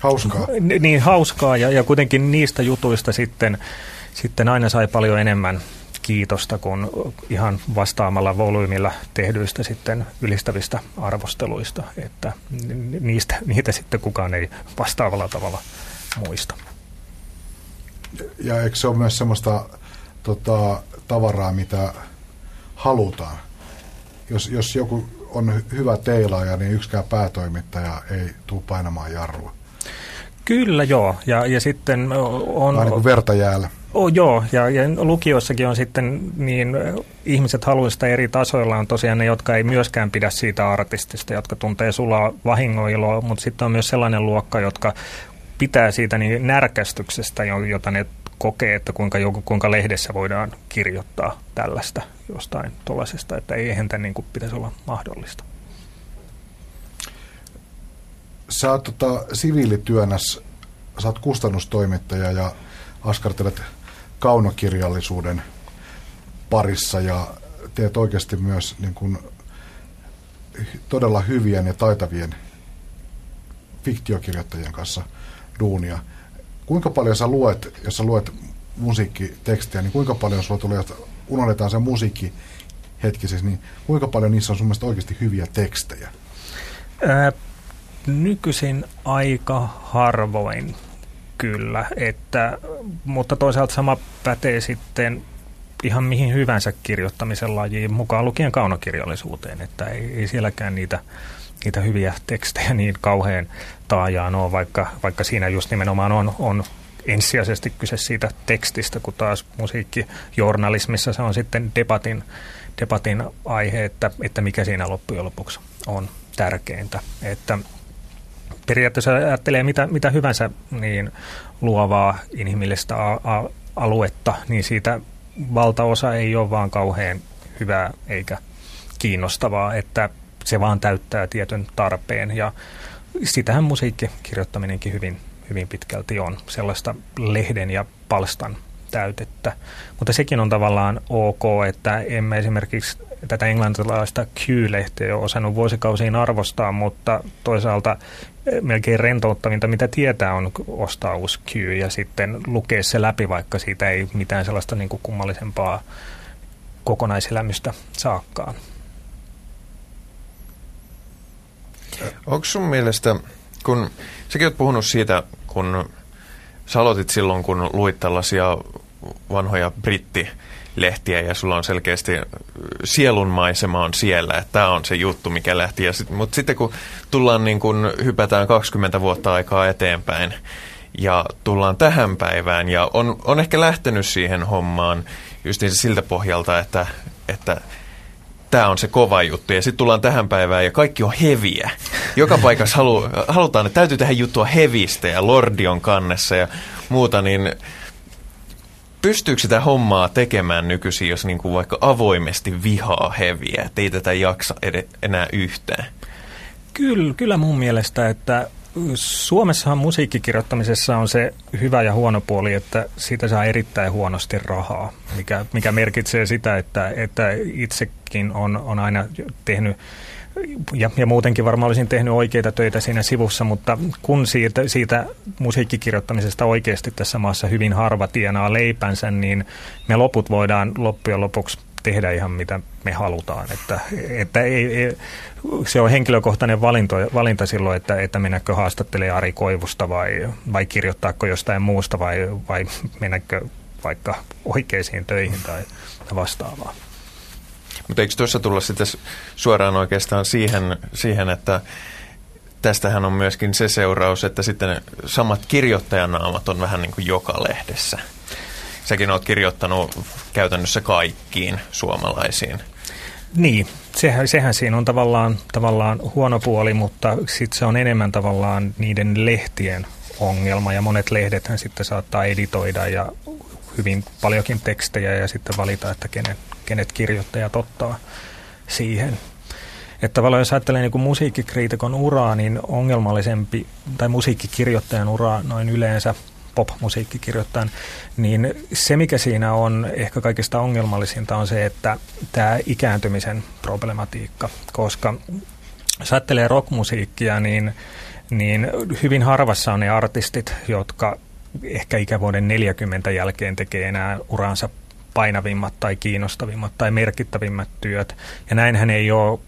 [SPEAKER 2] Hauskaa.
[SPEAKER 4] Niin hauskaa ja, ja kuitenkin niistä jutuista sitten, sitten aina sai paljon enemmän kiitosta kuin ihan vastaamalla volyymilla tehdyistä sitten ylistävistä arvosteluista, että niistä, niitä sitten kukaan ei vastaavalla tavalla muista.
[SPEAKER 2] Ja eikö se ole myös semmoista tota, tavaraa, mitä halutaan? Jos, jos joku on hyvä teilaaja, niin yksikään päätoimittaja ei tule painamaan jarrua.
[SPEAKER 4] Kyllä joo, ja, ja sitten on...
[SPEAKER 2] Vähän niin kuin verta jäällä.
[SPEAKER 4] Oh, joo, ja, ja lukiossakin on sitten niin, ihmiset haluista eri tasoilla on tosiaan ne, jotka ei myöskään pidä siitä artistista, jotka tuntee sulaa vahingoiloa, mutta sitten on myös sellainen luokka, jotka pitää siitä niin närkästyksestä, jota ne kokee, että kuinka, kuinka lehdessä voidaan kirjoittaa tällaista jostain tuollaisesta, että ei tämän niin kuin pitäisi olla mahdollista.
[SPEAKER 2] Sä oot tota, siviilityönäs, sä oot kustannustoimittaja ja askartelet kaunokirjallisuuden parissa ja teet oikeasti myös niin kuin, todella hyvien ja taitavien fiktiokirjoittajien kanssa duunia. Kuinka paljon sä luet, jos sä luet musiikkitekstejä, niin kuinka paljon sulla tulee, että unohdetaan se musiikki hetkisesti, niin kuinka paljon niissä on sun mielestä oikeasti hyviä tekstejä?
[SPEAKER 4] Ää, nykyisin aika harvoin kyllä, että, mutta toisaalta sama pätee sitten ihan mihin hyvänsä kirjoittamisen lajiin, mukaan lukien kaunokirjallisuuteen, että ei, ei sielläkään niitä, niitä hyviä tekstejä niin kauhean taajaan ole, vaikka, vaikka siinä just nimenomaan on, on ensisijaisesti kyse siitä tekstistä, kun taas musiikkijournalismissa se on sitten debatin, debatin aihe, että, että mikä siinä loppujen lopuksi on tärkeintä. Että periaatteessa ajattelee mitä, mitä hyvänsä niin luovaa inhimillistä a, a, aluetta, niin siitä valtaosa ei ole vaan kauhean hyvää eikä kiinnostavaa, että se vaan täyttää tietyn tarpeen ja sitähän musiikkikirjoittaminenkin hyvin, hyvin pitkälti on, sellaista lehden ja palstan täytettä. Mutta sekin on tavallaan ok, että emme esimerkiksi tätä englantilaista Q-lehteä ole osannut vuosikausiin arvostaa, mutta toisaalta eh, melkein rentouttavinta, mitä tietää, on ostaa uusi Q ja sitten lukea se läpi, vaikka siitä ei mitään sellaista niin kuin kummallisempaa kokonaiselämystä saakkaan.
[SPEAKER 1] Onko sun mielestä, kun säkin oot puhunut siitä, kun sä aloitit silloin, kun luit tällaisia vanhoja brittilehtiä ja sulla on selkeästi sielunmaisema on siellä, että tämä on se juttu, mikä lähti. Ja sit, mutta sitten kun tullaan niin kun hypätään 20 vuotta aikaa eteenpäin ja tullaan tähän päivään ja on, on ehkä lähtenyt siihen hommaan just siltä pohjalta, että, että tämä on se kova juttu. Ja sitten tullaan tähän päivään ja kaikki on heviä. Joka paikassa halu, halutaan, että täytyy tehdä juttua hevistä ja Lordi on kannessa ja muuta, niin pystyykö sitä hommaa tekemään nykyisin, jos niin kuin vaikka avoimesti vihaa heviä, että ei tätä jaksa ed- enää yhtään?
[SPEAKER 4] Kyllä, kyllä mun mielestä, että Suomessahan musiikkikirjoittamisessa on se hyvä ja huono puoli, että siitä saa erittäin huonosti rahaa, mikä, mikä merkitsee sitä, että, että itsekin on, on aina tehnyt ja, ja muutenkin varmaan olisin tehnyt oikeita töitä siinä sivussa, mutta kun siitä, siitä musiikkikirjoittamisesta oikeasti tässä maassa hyvin harva tienaa leipänsä, niin me loput voidaan loppujen lopuksi tehdä ihan mitä me halutaan. Että, että ei, ei, se on henkilökohtainen valinta, valinta silloin, että, että mennäkö haastattelee Ari Koivusta vai, vai kirjoittaako jostain muusta vai, vai mennäkö vaikka oikeisiin töihin tai vastaavaa.
[SPEAKER 1] Mutta eikö tuossa tulla sitten suoraan oikeastaan siihen, siihen, että tästähän on myöskin se seuraus, että sitten samat kirjoittajanaamat on vähän niin kuin joka lehdessä. Säkin oot kirjoittanut käytännössä kaikkiin suomalaisiin.
[SPEAKER 4] Niin, sehän, sehän siinä on tavallaan, tavallaan huono puoli, mutta sitten se on enemmän tavallaan niiden lehtien ongelma ja monet lehdethän sitten saattaa editoida ja hyvin paljonkin tekstejä ja sitten valita, että kenet, kenet kirjoittajat ottaa siihen. Että tavallaan jos ajattelee niin musiikkikriitikon uraa, niin ongelmallisempi, tai musiikkikirjoittajan uraa noin yleensä pop-musiikkikirjoittajan, niin se mikä siinä on ehkä kaikista ongelmallisinta on se, että tämä ikääntymisen problematiikka, koska jos ajattelee rockmusiikkia, niin, niin hyvin harvassa on ne artistit, jotka ehkä ikävuoden 40 jälkeen tekee enää uransa painavimmat tai kiinnostavimmat tai merkittävimmät työt. Ja näinhän ei ole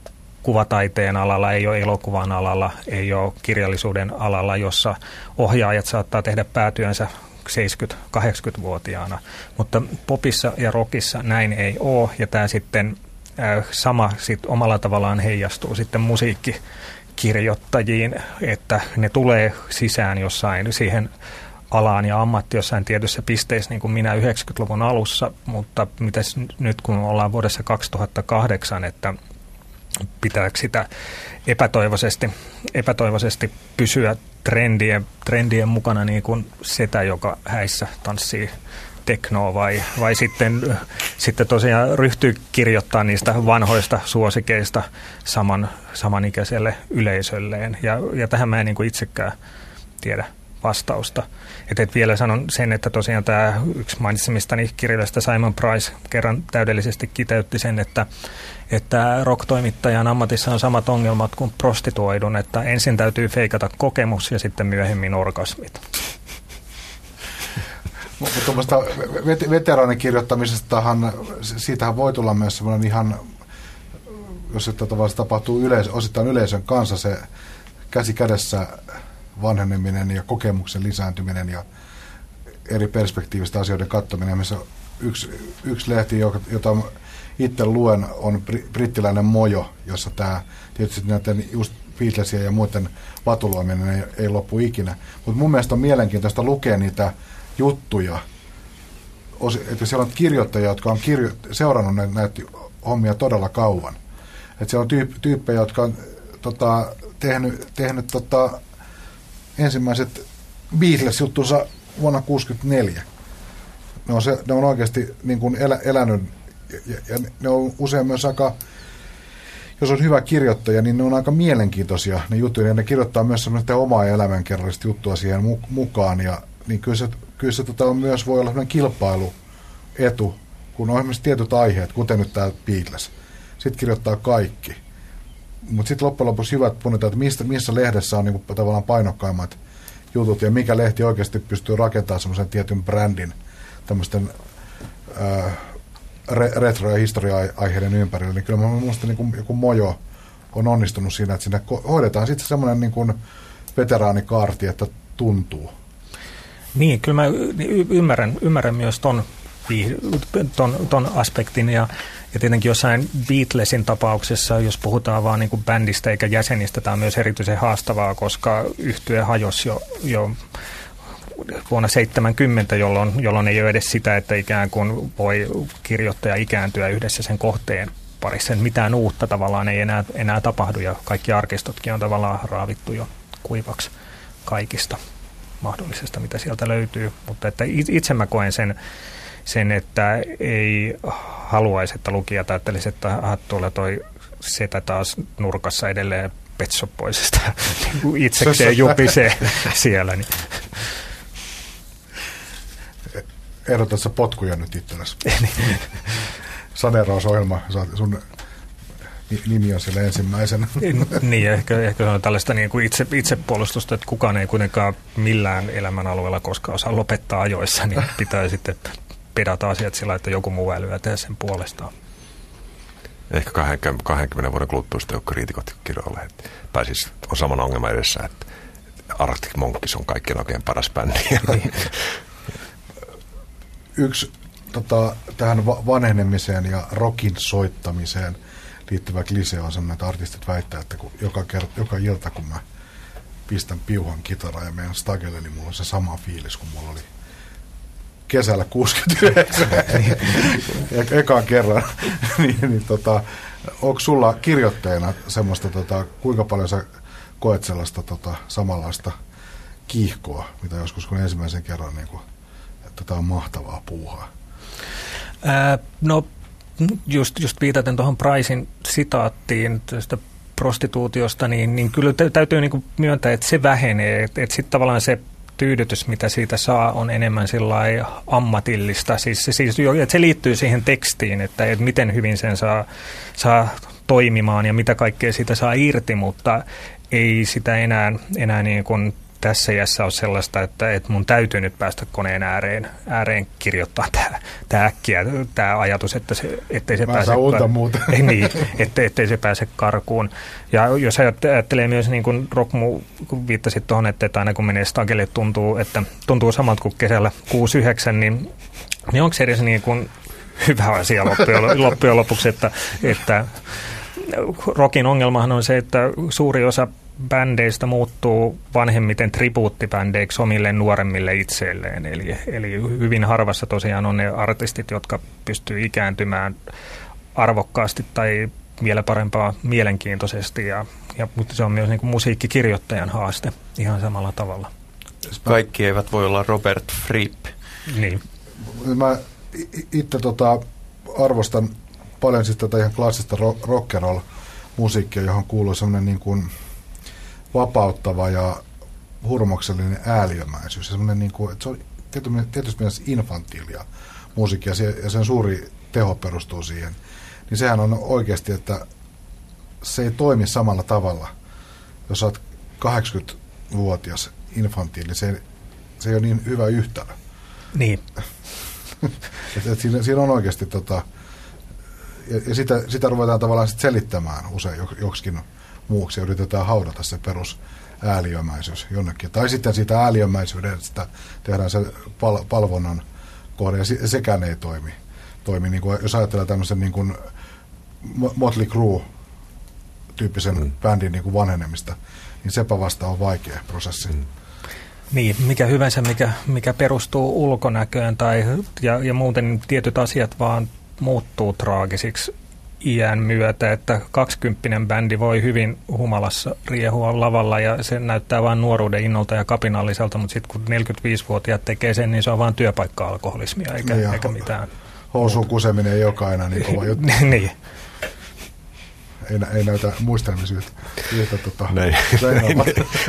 [SPEAKER 4] kuvataiteen alalla, ei ole elokuvan alalla, ei ole kirjallisuuden alalla, jossa ohjaajat saattaa tehdä päätyönsä 70-80-vuotiaana. Mutta popissa ja rockissa näin ei ole, ja tämä sitten äh, sama sit omalla tavallaan heijastuu sitten musiikkikirjoittajiin, että ne tulee sisään jossain siihen alaan ja ammatti jossain tietyssä pisteessä niin kuin minä 90-luvun alussa, mutta mitäs nyt kun ollaan vuodessa 2008, että pitääkö sitä epätoivoisesti, epätoivoisesti pysyä trendien, trendien mukana niin kuin setä, joka häissä tanssii teknoa vai, vai sitten, sitten tosiaan ryhtyy kirjoittamaan niistä vanhoista suosikeista saman, samanikäiselle yleisölleen. Ja, ja tähän mä en niin kuin itsekään tiedä vastausta. Et, et vielä sanon sen, että tosiaan tämä yksi mainitsemistani kirjallista Simon Price kerran täydellisesti kiteytti sen, että, että rock-toimittajan ammatissa on samat ongelmat kuin prostituoidun, että ensin täytyy feikata kokemus ja sitten myöhemmin orgasmit.
[SPEAKER 2] Mutta tuommoista veteraanin kirjoittamisestahan, siitähän voi tulla myös semmoinen ihan, jos se tapahtuu yleis, osittain yleisön kanssa se käsi kädessä vanheneminen ja kokemuksen lisääntyminen ja eri perspektiivistä asioiden katsominen. Missä yksi, yksi lehti, jota itse luen, on brittiläinen Mojo, jossa tämä tietysti näiden just Beatlesia ja muiden vatuloiminen ei, ei loppu ikinä. Mutta mun mielestä on mielenkiintoista lukea niitä juttuja, että siellä on kirjoittajia, jotka on kirjo- seurannut näitä, näitä hommia todella kauan. Että siellä on tyyp- tyyppejä, jotka on tota, tehnyt, tehnyt tota, ensimmäiset Beatles-juttunsa vuonna 1964. Ne on, se, ne on oikeasti niin kuin elä, elänyt, ja, ja ne on usein myös aika, jos on hyvä kirjoittaja, niin ne on aika mielenkiintoisia ne juttuja, ja ne kirjoittaa myös semmoista omaa elämänkerrallista juttua siihen mukaan, ja niin kyllä se, kyllä se tota, on myös voi olla sellainen kilpailuetu, kun on esimerkiksi tietyt aiheet, kuten nyt tämä Beatles. Sitten kirjoittaa kaikki mutta sitten loppujen lopuksi hyvät punnitaan, että mistä, missä lehdessä on niinku tavallaan painokkaimmat jutut ja mikä lehti oikeasti pystyy rakentamaan semmoisen tietyn brändin tämmöisten äh, re, retro- ja historia-aiheiden ympärillä. Niin kyllä mä muistan niin joku Mojo on onnistunut siinä, että sinne hoidetaan sitten semmoinen niin veteraanikaarti, että tuntuu.
[SPEAKER 4] Niin, kyllä mä ymmärrän, ymmärrän myös ton, ton, ton aspektin ja ja tietenkin jossain Beatlesin tapauksessa, jos puhutaan vaan niin kuin bändistä eikä jäsenistä, tämä on myös erityisen haastavaa, koska yhtye hajosi jo, jo vuonna 70, jolloin, jolloin ei ole edes sitä, että ikään kuin voi kirjoittaja ikääntyä yhdessä sen kohteen parissa. Mitään uutta tavallaan ei enää, enää tapahdu ja kaikki arkistotkin on tavallaan raavittu jo kuivaksi kaikista mahdollisesta, mitä sieltä löytyy. Mutta että itse mä koen sen sen, että ei haluaisi, että lukijat ajattelisi, että tuolla toi setä taas nurkassa edelleen petsoppoisesta niin itsekseen jupisee siellä. Niin.
[SPEAKER 2] Ehdotatko potkuja nyt itsellesi? Saneerausohjelma, sun nimi on siellä ensimmäisenä.
[SPEAKER 4] niin, ehkä, ehkä se on tällaista niin kuin itse, itsepuolustusta, että kukaan ei kuitenkaan millään elämän alueella koskaan osaa lopettaa ajoissa, niin pitää sitten pedata asiat sillä, että joku muu älyä tehdä sen puolestaan.
[SPEAKER 3] Ehkä 20, 20 vuoden kuluttua sitten joku kriitikot kirjoille. Tai siis on saman ongelma edessä, että Arctic Monkeys on kaikkien oikein paras bändi. Niin.
[SPEAKER 2] Yksi tota, tähän vanhenemiseen ja rockin soittamiseen liittyvä klise on sellainen, että artistit väittää, että kun joka, kert- joka ilta kun mä pistän piuhan kitaraa ja meidän stagelle, niin mulla on se sama fiilis kuin mulla oli kesällä 69, ekan kerran, niin, niin tota, onko sulla kirjoittajana semmoista, tota, kuinka paljon sä koet sellaista tota, samanlaista kiihkoa, mitä joskus kun ensimmäisen kerran, niin kuin, että tämä on mahtavaa puuhaa?
[SPEAKER 4] Ää, no just, just viitaten tuohon Pricein sitaattiin tästä prostituutiosta, niin, niin kyllä täytyy niin kuin myöntää, että se vähenee. Että, että sitten tavallaan se tyydytys, mitä siitä saa, on enemmän ammatillista. Siis, siis, että se liittyy siihen tekstiin, että, että miten hyvin sen saa, saa toimimaan ja mitä kaikkea siitä saa irti, mutta ei sitä enää, enää niin kuin tässä iässä ole sellaista, että, että mun täytyy nyt päästä koneen ääreen, ääreen kirjoittaa tämä, tämä äkkiä, tämä ajatus, että se, ettei se
[SPEAKER 2] Mä
[SPEAKER 4] pääse...
[SPEAKER 2] Kar- muuta.
[SPEAKER 4] Ei, niin, että, ettei se pääse karkuun. Ja jos ajattelee myös niin kuin Rockmu, kun viittasit tuohon, että, että aina kun menee stagelle tuntuu, että tuntuu samalta kuin kesällä 6-9, niin, niin onko se edes niin kuin hyvä asia loppujen, loppujen lopuksi, että, että Rockin ongelmahan on se, että suuri osa bändeistä muuttuu vanhemmiten tribuuttibändeiksi omille nuoremmille itselleen. Eli, eli hyvin harvassa tosiaan on ne artistit, jotka pystyy ikääntymään arvokkaasti tai vielä parempaa mielenkiintoisesti. Ja, ja, mutta se on myös niin kuin musiikkikirjoittajan haaste ihan samalla tavalla.
[SPEAKER 1] Kaikki eivät voi olla Robert Fripp.
[SPEAKER 4] Niin.
[SPEAKER 2] Mä itse tota, arvostan paljon siis tätä ihan klassista rock musiikkia, johon kuuluu sellainen niin kuin vapauttava ja hurmoksellinen ääliömäisyys. Ja niin kuin, että se on tietysti mielessä infantiilia musiikkia ja sen suuri teho perustuu siihen. Niin sehän on oikeasti, että se ei toimi samalla tavalla. Jos olet 80-vuotias infantiili, se, se ei ole niin hyvä yhtälö.
[SPEAKER 4] Niin.
[SPEAKER 2] et, et siinä, siinä on oikeasti tota, ja, ja sitä, sitä ruvetaan tavallaan sit selittämään usein joksikin muuksi ja yritetään haudata se perus ääliömäisyys jonnekin. Tai sitten siitä ääliömäisyydestä tehdään se pal- palvonnan kohde ja sekään ei toimi. toimi niin kuin, jos ajatellaan tämmöisen niin kuin Motley Crue-tyyppisen mm. bändin niin kuin vanhenemista, niin sepä vasta on vaikea prosessi. Mm.
[SPEAKER 4] Niin, mikä hyvänsä, mikä, mikä perustuu ulkonäköön tai, ja, ja muuten tietyt asiat vaan muuttuu traagisiksi iän myötä, että kaksikymppinen bändi voi hyvin humalassa riehua lavalla ja se näyttää vain nuoruuden innolta ja kapinalliselta, mutta sitten kun 45-vuotiaat tekee sen, niin se on vain työpaikka-alkoholismia eikä, niin eikä mitään.
[SPEAKER 2] Housun kuseminen ei ole aina niin kova juttu.
[SPEAKER 4] niin.
[SPEAKER 2] Ei, ei näytä muistelmisyyttä. Yhtä, tota,
[SPEAKER 3] Näin,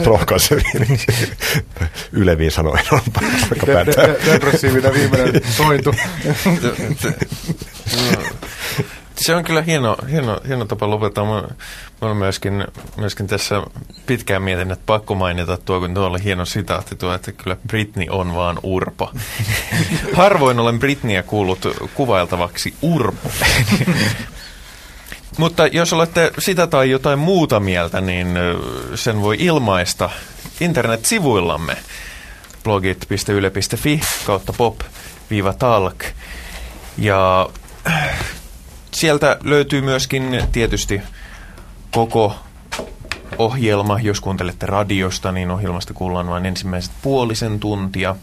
[SPEAKER 3] rohkaisevia. Yleviin sanoen on
[SPEAKER 2] de, Depressiivinen viimeinen sointu.
[SPEAKER 1] Se on kyllä hieno, hieno, hieno tapa lopettaa. Mä, mä olen myöskin, myöskin tässä pitkään mietin, että pakko mainita tuo, kun tuolla hieno sitaatti tuo, että kyllä Britney on vaan urpo. Harvoin olen Britneyä kuullut kuvailtavaksi urpo. Mutta jos olette sitä tai jotain muuta mieltä, niin sen voi ilmaista internet-sivuillamme blogit.yle.fi kautta pop-talk. Ja sieltä löytyy myöskin tietysti koko ohjelma. Jos kuuntelette radiosta, niin ohjelmasta kuullaan vain ensimmäiset puolisen tuntia.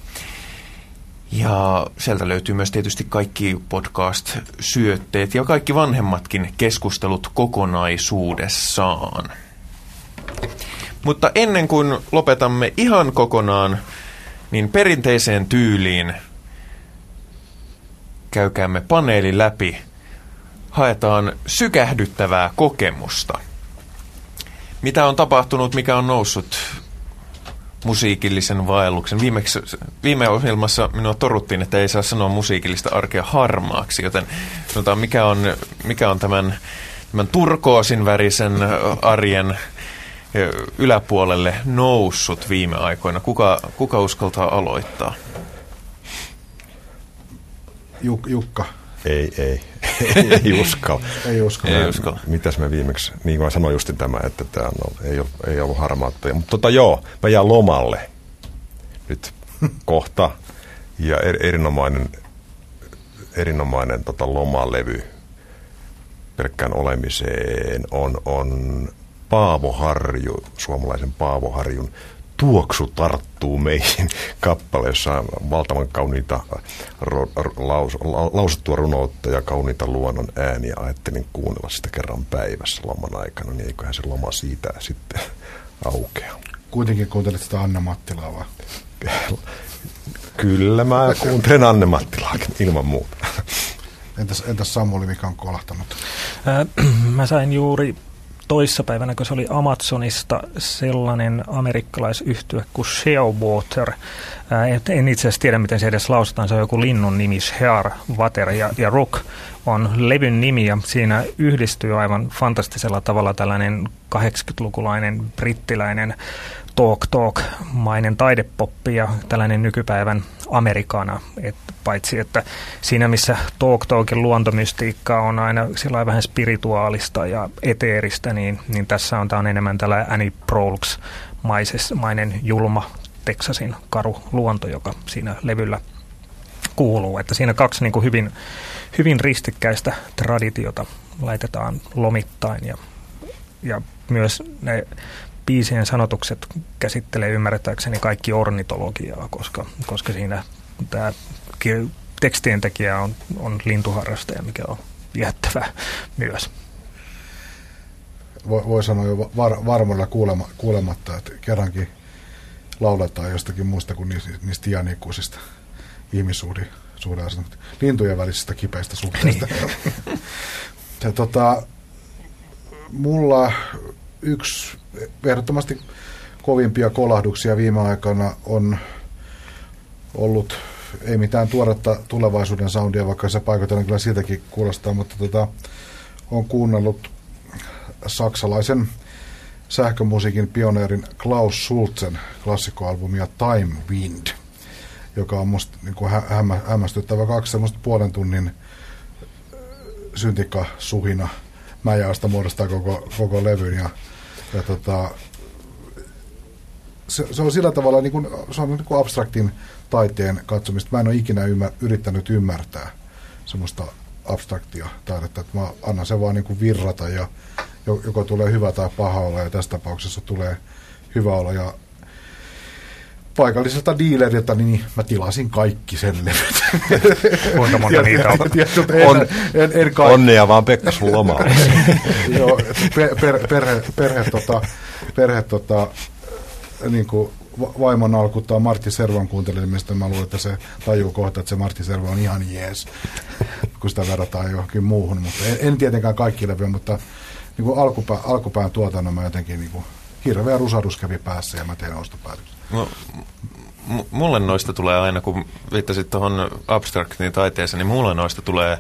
[SPEAKER 1] Ja sieltä löytyy myös tietysti kaikki podcast-syötteet ja kaikki vanhemmatkin keskustelut kokonaisuudessaan. Mutta ennen kuin lopetamme ihan kokonaan, niin perinteiseen tyyliin käykäämme paneeli läpi – haetaan sykähdyttävää kokemusta. Mitä on tapahtunut, mikä on noussut musiikillisen vaelluksen. Viimeksi, viime ohjelmassa minua toruttiin, että ei saa sanoa musiikillista arkea harmaaksi, joten sanotaan, mikä on, mikä on tämän, tämän turkoosin värisen arjen yläpuolelle noussut viime aikoina. Kuka, kuka uskaltaa aloittaa?
[SPEAKER 2] Juk, Jukka.
[SPEAKER 3] Ei, ei. ei uskalla.
[SPEAKER 2] ei uskalla.
[SPEAKER 1] Ei uskalla.
[SPEAKER 3] Mitäs mä viimeksi, niin kuin mä sanoin justin tämä, että tämä no, ei, ole, ei ollut harmaattoja. Mutta tota joo, mä jään lomalle nyt kohta. Ja er, erinomainen, erinomainen tota, lomalevy pelkkään olemiseen on, on Paavo Harju, suomalaisen Paavo Harjun tuoksu tarttuu meihin kappale, jossa on valtavan kauniita ro, laus, lausuttua runoutta ja kauniita luonnon ääniä. Ajattelin kuunnella sitä kerran päivässä loman aikana, niin eiköhän se loma siitä sitten aukea.
[SPEAKER 2] Kuitenkin kuuntelit sitä Anna Mattilaa vai?
[SPEAKER 3] Kyllä mä kuuntelen Anne Mattilaakin ilman muuta.
[SPEAKER 2] Entäs, entäs Samuli, mikä on kolahtanut?
[SPEAKER 4] mä sain juuri toissapäivänä, kun se oli Amazonista sellainen amerikkalaisyhtyö kuin Shearwater. En itse asiassa tiedä, miten se edes lausutaan. Se on joku linnun nimi, Shearwater ja, ja Rook on levyn nimi ja siinä yhdistyy aivan fantastisella tavalla tällainen 80-lukulainen brittiläinen talk talk-mainen taidepoppi ja tällainen nykypäivän amerikana. Et paitsi että siinä missä talk talkin luontomystiikka on aina sillä vähän spirituaalista ja eteeristä, niin, niin tässä on, on enemmän tällä Annie Proulx mainen julma Texasin karu luonto, joka siinä levyllä kuuluu. Että siinä kaksi niin kuin hyvin, hyvin ristikkäistä traditiota laitetaan lomittain ja, ja myös ne biisien sanotukset käsittelee ymmärrettäkseni kaikki ornitologiaa, koska, koska siinä tämä tekstien tekijä on, on lintuharrastaja, mikä on viehättävää myös.
[SPEAKER 2] Voi, voi sanoa jo var, varmuudella kuulema, kuulematta, että kerrankin lauletaan jostakin muusta kuin niistä, niistä iänikuisista ihmissuhdeasioista, lintujen välisistä kipeistä suhteista. Niin. ja, tota, mulla yksi ehdottomasti kovimpia kolahduksia viime aikana on ollut, ei mitään tuoretta tulevaisuuden soundia, vaikka se paikoitellen kyllä siitäkin kuulostaa, mutta tota, on kuunnellut saksalaisen sähkömusiikin pioneerin Klaus Schulzen klassikkoalbumia Time Wind, joka on musta niin kuin hä- hämmästyttävä kaksi semmoista puolen tunnin syntikasuhina mäjästä muodostaa koko, koko levyn. Ja ja tota, se, se, on sillä tavalla niin kuin, se on niin kuin abstraktin taiteen katsomista. Mä en ole ikinä ymmär, yrittänyt ymmärtää semmoista abstraktia taidetta, että mä annan sen vaan niin kuin virrata ja joko tulee hyvä tai paha olla ja tässä tapauksessa tulee hyvä olla ja paikalliselta dealerilta, niin mä tilasin kaikki sen levyt.
[SPEAKER 4] Kuinka monta niitä on?
[SPEAKER 3] on en, en, en Onnea vaan Pekka sun lomaa.
[SPEAKER 2] Joo, per, per, perhe, perhe, tota, perhe tota, niin kuin vaimon alkuttaa Martti Servon kuuntelemista, mä luulen, että se tajuu kohta, että se Martti Servo on ihan jees, kun sitä verrataan johonkin muuhun. Mutta en, en tietenkään kaikki levyjä, mutta niin kuin alkupää, alkupään tuotannon mä jotenkin niin kuin, hirveä rusadus kävi päässä ja mä tein ostopäätöksen. No,
[SPEAKER 1] mulle noista tulee aina, kun viittasit tuohon abstraktiin taiteeseen, niin mulle noista tulee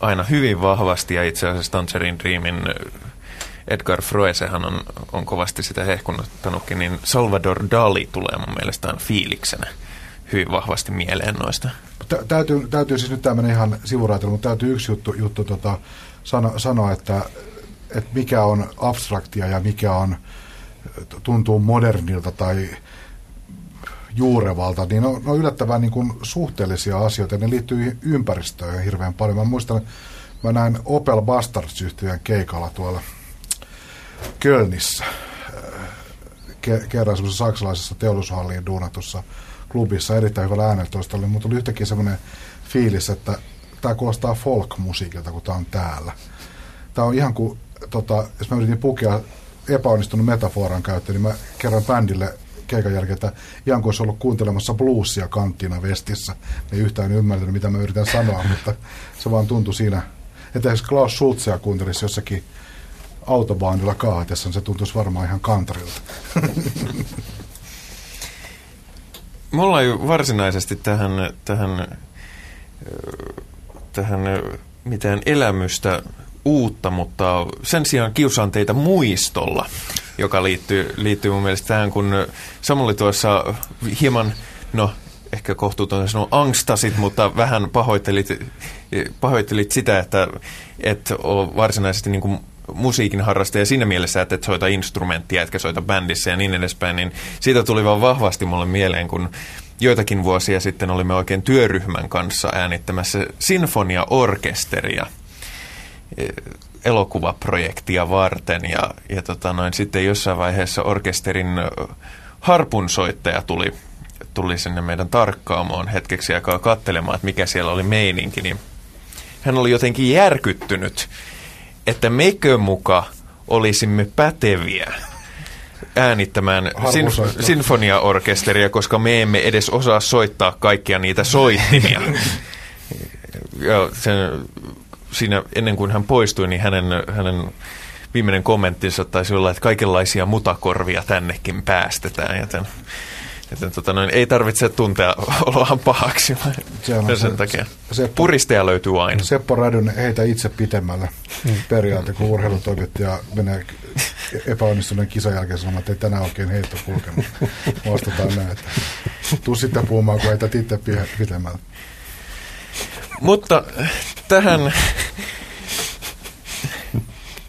[SPEAKER 1] aina hyvin vahvasti, ja itse asiassa Tangerine Dreamin Edgar Froesehan on, on kovasti sitä hehkunnuttanutkin, niin Salvador Dali tulee mun mielestään fiiliksenä hyvin vahvasti mieleen noista.
[SPEAKER 2] Tä, täytyy, täytyy siis nyt tämmöinen ihan sivuraitelu, mutta täytyy yksi juttu, juttu tota, sano, sanoa, että, että mikä on abstraktia ja mikä on tuntuu modernilta tai juurevalta, niin on, on yllättävän niin kuin suhteellisia asioita. Ne liittyy ympäristöön hirveän paljon. Mä muistan, mä näin Opel bastards yhtiön keikalla tuolla Kölnissä ke- kerran semmoisessa saksalaisessa teollisuushalliin duunatussa klubissa erittäin hyvällä äänentoista oli, mutta tuli yhtäkkiä semmoinen fiilis, että tämä kuulostaa folk-musiikilta, kun tämä on täällä. Tämä on ihan kuin, tota, jos mä yritin pukea epäonnistunut metaforan käyttö, niin mä kerran bändille keikan jälkeen, että ihan kuin olisi ollut kuuntelemassa bluesia kanttina vestissä. Ei yhtään ymmärtänyt, mitä mä yritän sanoa, mutta se vaan tuntui siinä, että jos Klaus Schulzea kuuntelisi jossakin autobaanilla kaatessa, niin se tuntuisi varmaan ihan kantrilta.
[SPEAKER 1] Mulla ei varsinaisesti tähän, tähän, tähän mitään elämystä uutta, mutta sen sijaan kiusaan teitä muistolla, joka liittyy, liittyy mun mielestä tähän, kun Samuli tuossa hieman, no ehkä kohtuuton sanoa angstasit, mutta vähän pahoittelit, pahoittelit sitä, että et ole varsinaisesti niin kuin musiikin harrastaja siinä mielessä, että et soita instrumenttia, etkä soita bändissä ja niin edespäin, niin siitä tuli vaan vahvasti mulle mieleen, kun joitakin vuosia sitten olimme oikein työryhmän kanssa äänittämässä sinfoniaorkesteria – elokuvaprojektia varten ja, ja tota noin, sitten jossain vaiheessa orkesterin harpunsoittaja tuli, tuli sinne meidän tarkkaamoon hetkeksi aikaa katselemaan, että mikä siellä oli meininki, niin hän oli jotenkin järkyttynyt, että mekö muka olisimme päteviä äänittämään sinf- sinfoniaorkesteria, koska me emme edes osaa soittaa kaikkia niitä soittimia. ja sen, siinä ennen kuin hän poistui, niin hänen, hänen viimeinen kommenttinsa taisi olla, että kaikenlaisia mutakorvia tännekin päästetään. Joten, joten tota noin, ei tarvitse tuntea oloaan pahaksi. sen se, takia. Seppo, Puristeja löytyy aina.
[SPEAKER 2] Seppo Rädynen heitä itse pitemmälle mm. periaate, kun urheilutoimittaja menee epäonnistuneen kisan jälkeen sanomaan, että ei tänään oikein heitto kulkenut. Vastataan näin, että tuu sitten puhumaan, kun heitä itse pitemmälle.
[SPEAKER 1] Mutta tähän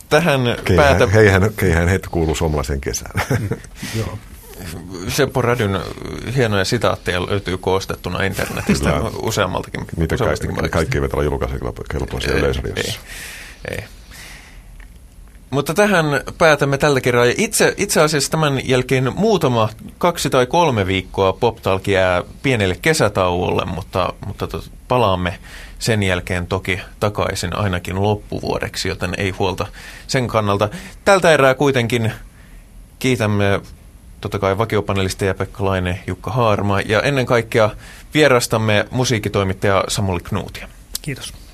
[SPEAKER 1] tähän
[SPEAKER 3] keihän, päätä... Keihän, keihän heitä kuuluu suomalaisen kesään.
[SPEAKER 1] Joo. Seppo Rädyn hienoja sitaatteja löytyy koostettuna internetistä Kyllä. useammaltakin.
[SPEAKER 3] Niitä ka- kaikki eivät ole julkaisukelpoisia yleisradiossa.
[SPEAKER 1] Ei, ei. Mutta tähän päätämme tällä kertaa. Itse, itse asiassa tämän jälkeen muutama, kaksi tai kolme viikkoa PopTalk jää pienelle kesätauolle, mutta, mutta palaamme sen jälkeen toki takaisin ainakin loppuvuodeksi, joten ei huolta sen kannalta. Tältä erää kuitenkin kiitämme totta kai vakiopanelisteja Pekka Laine, Jukka Haarma ja ennen kaikkea vierastamme musiikkitoimittaja Samuli Knuutia.
[SPEAKER 4] Kiitos.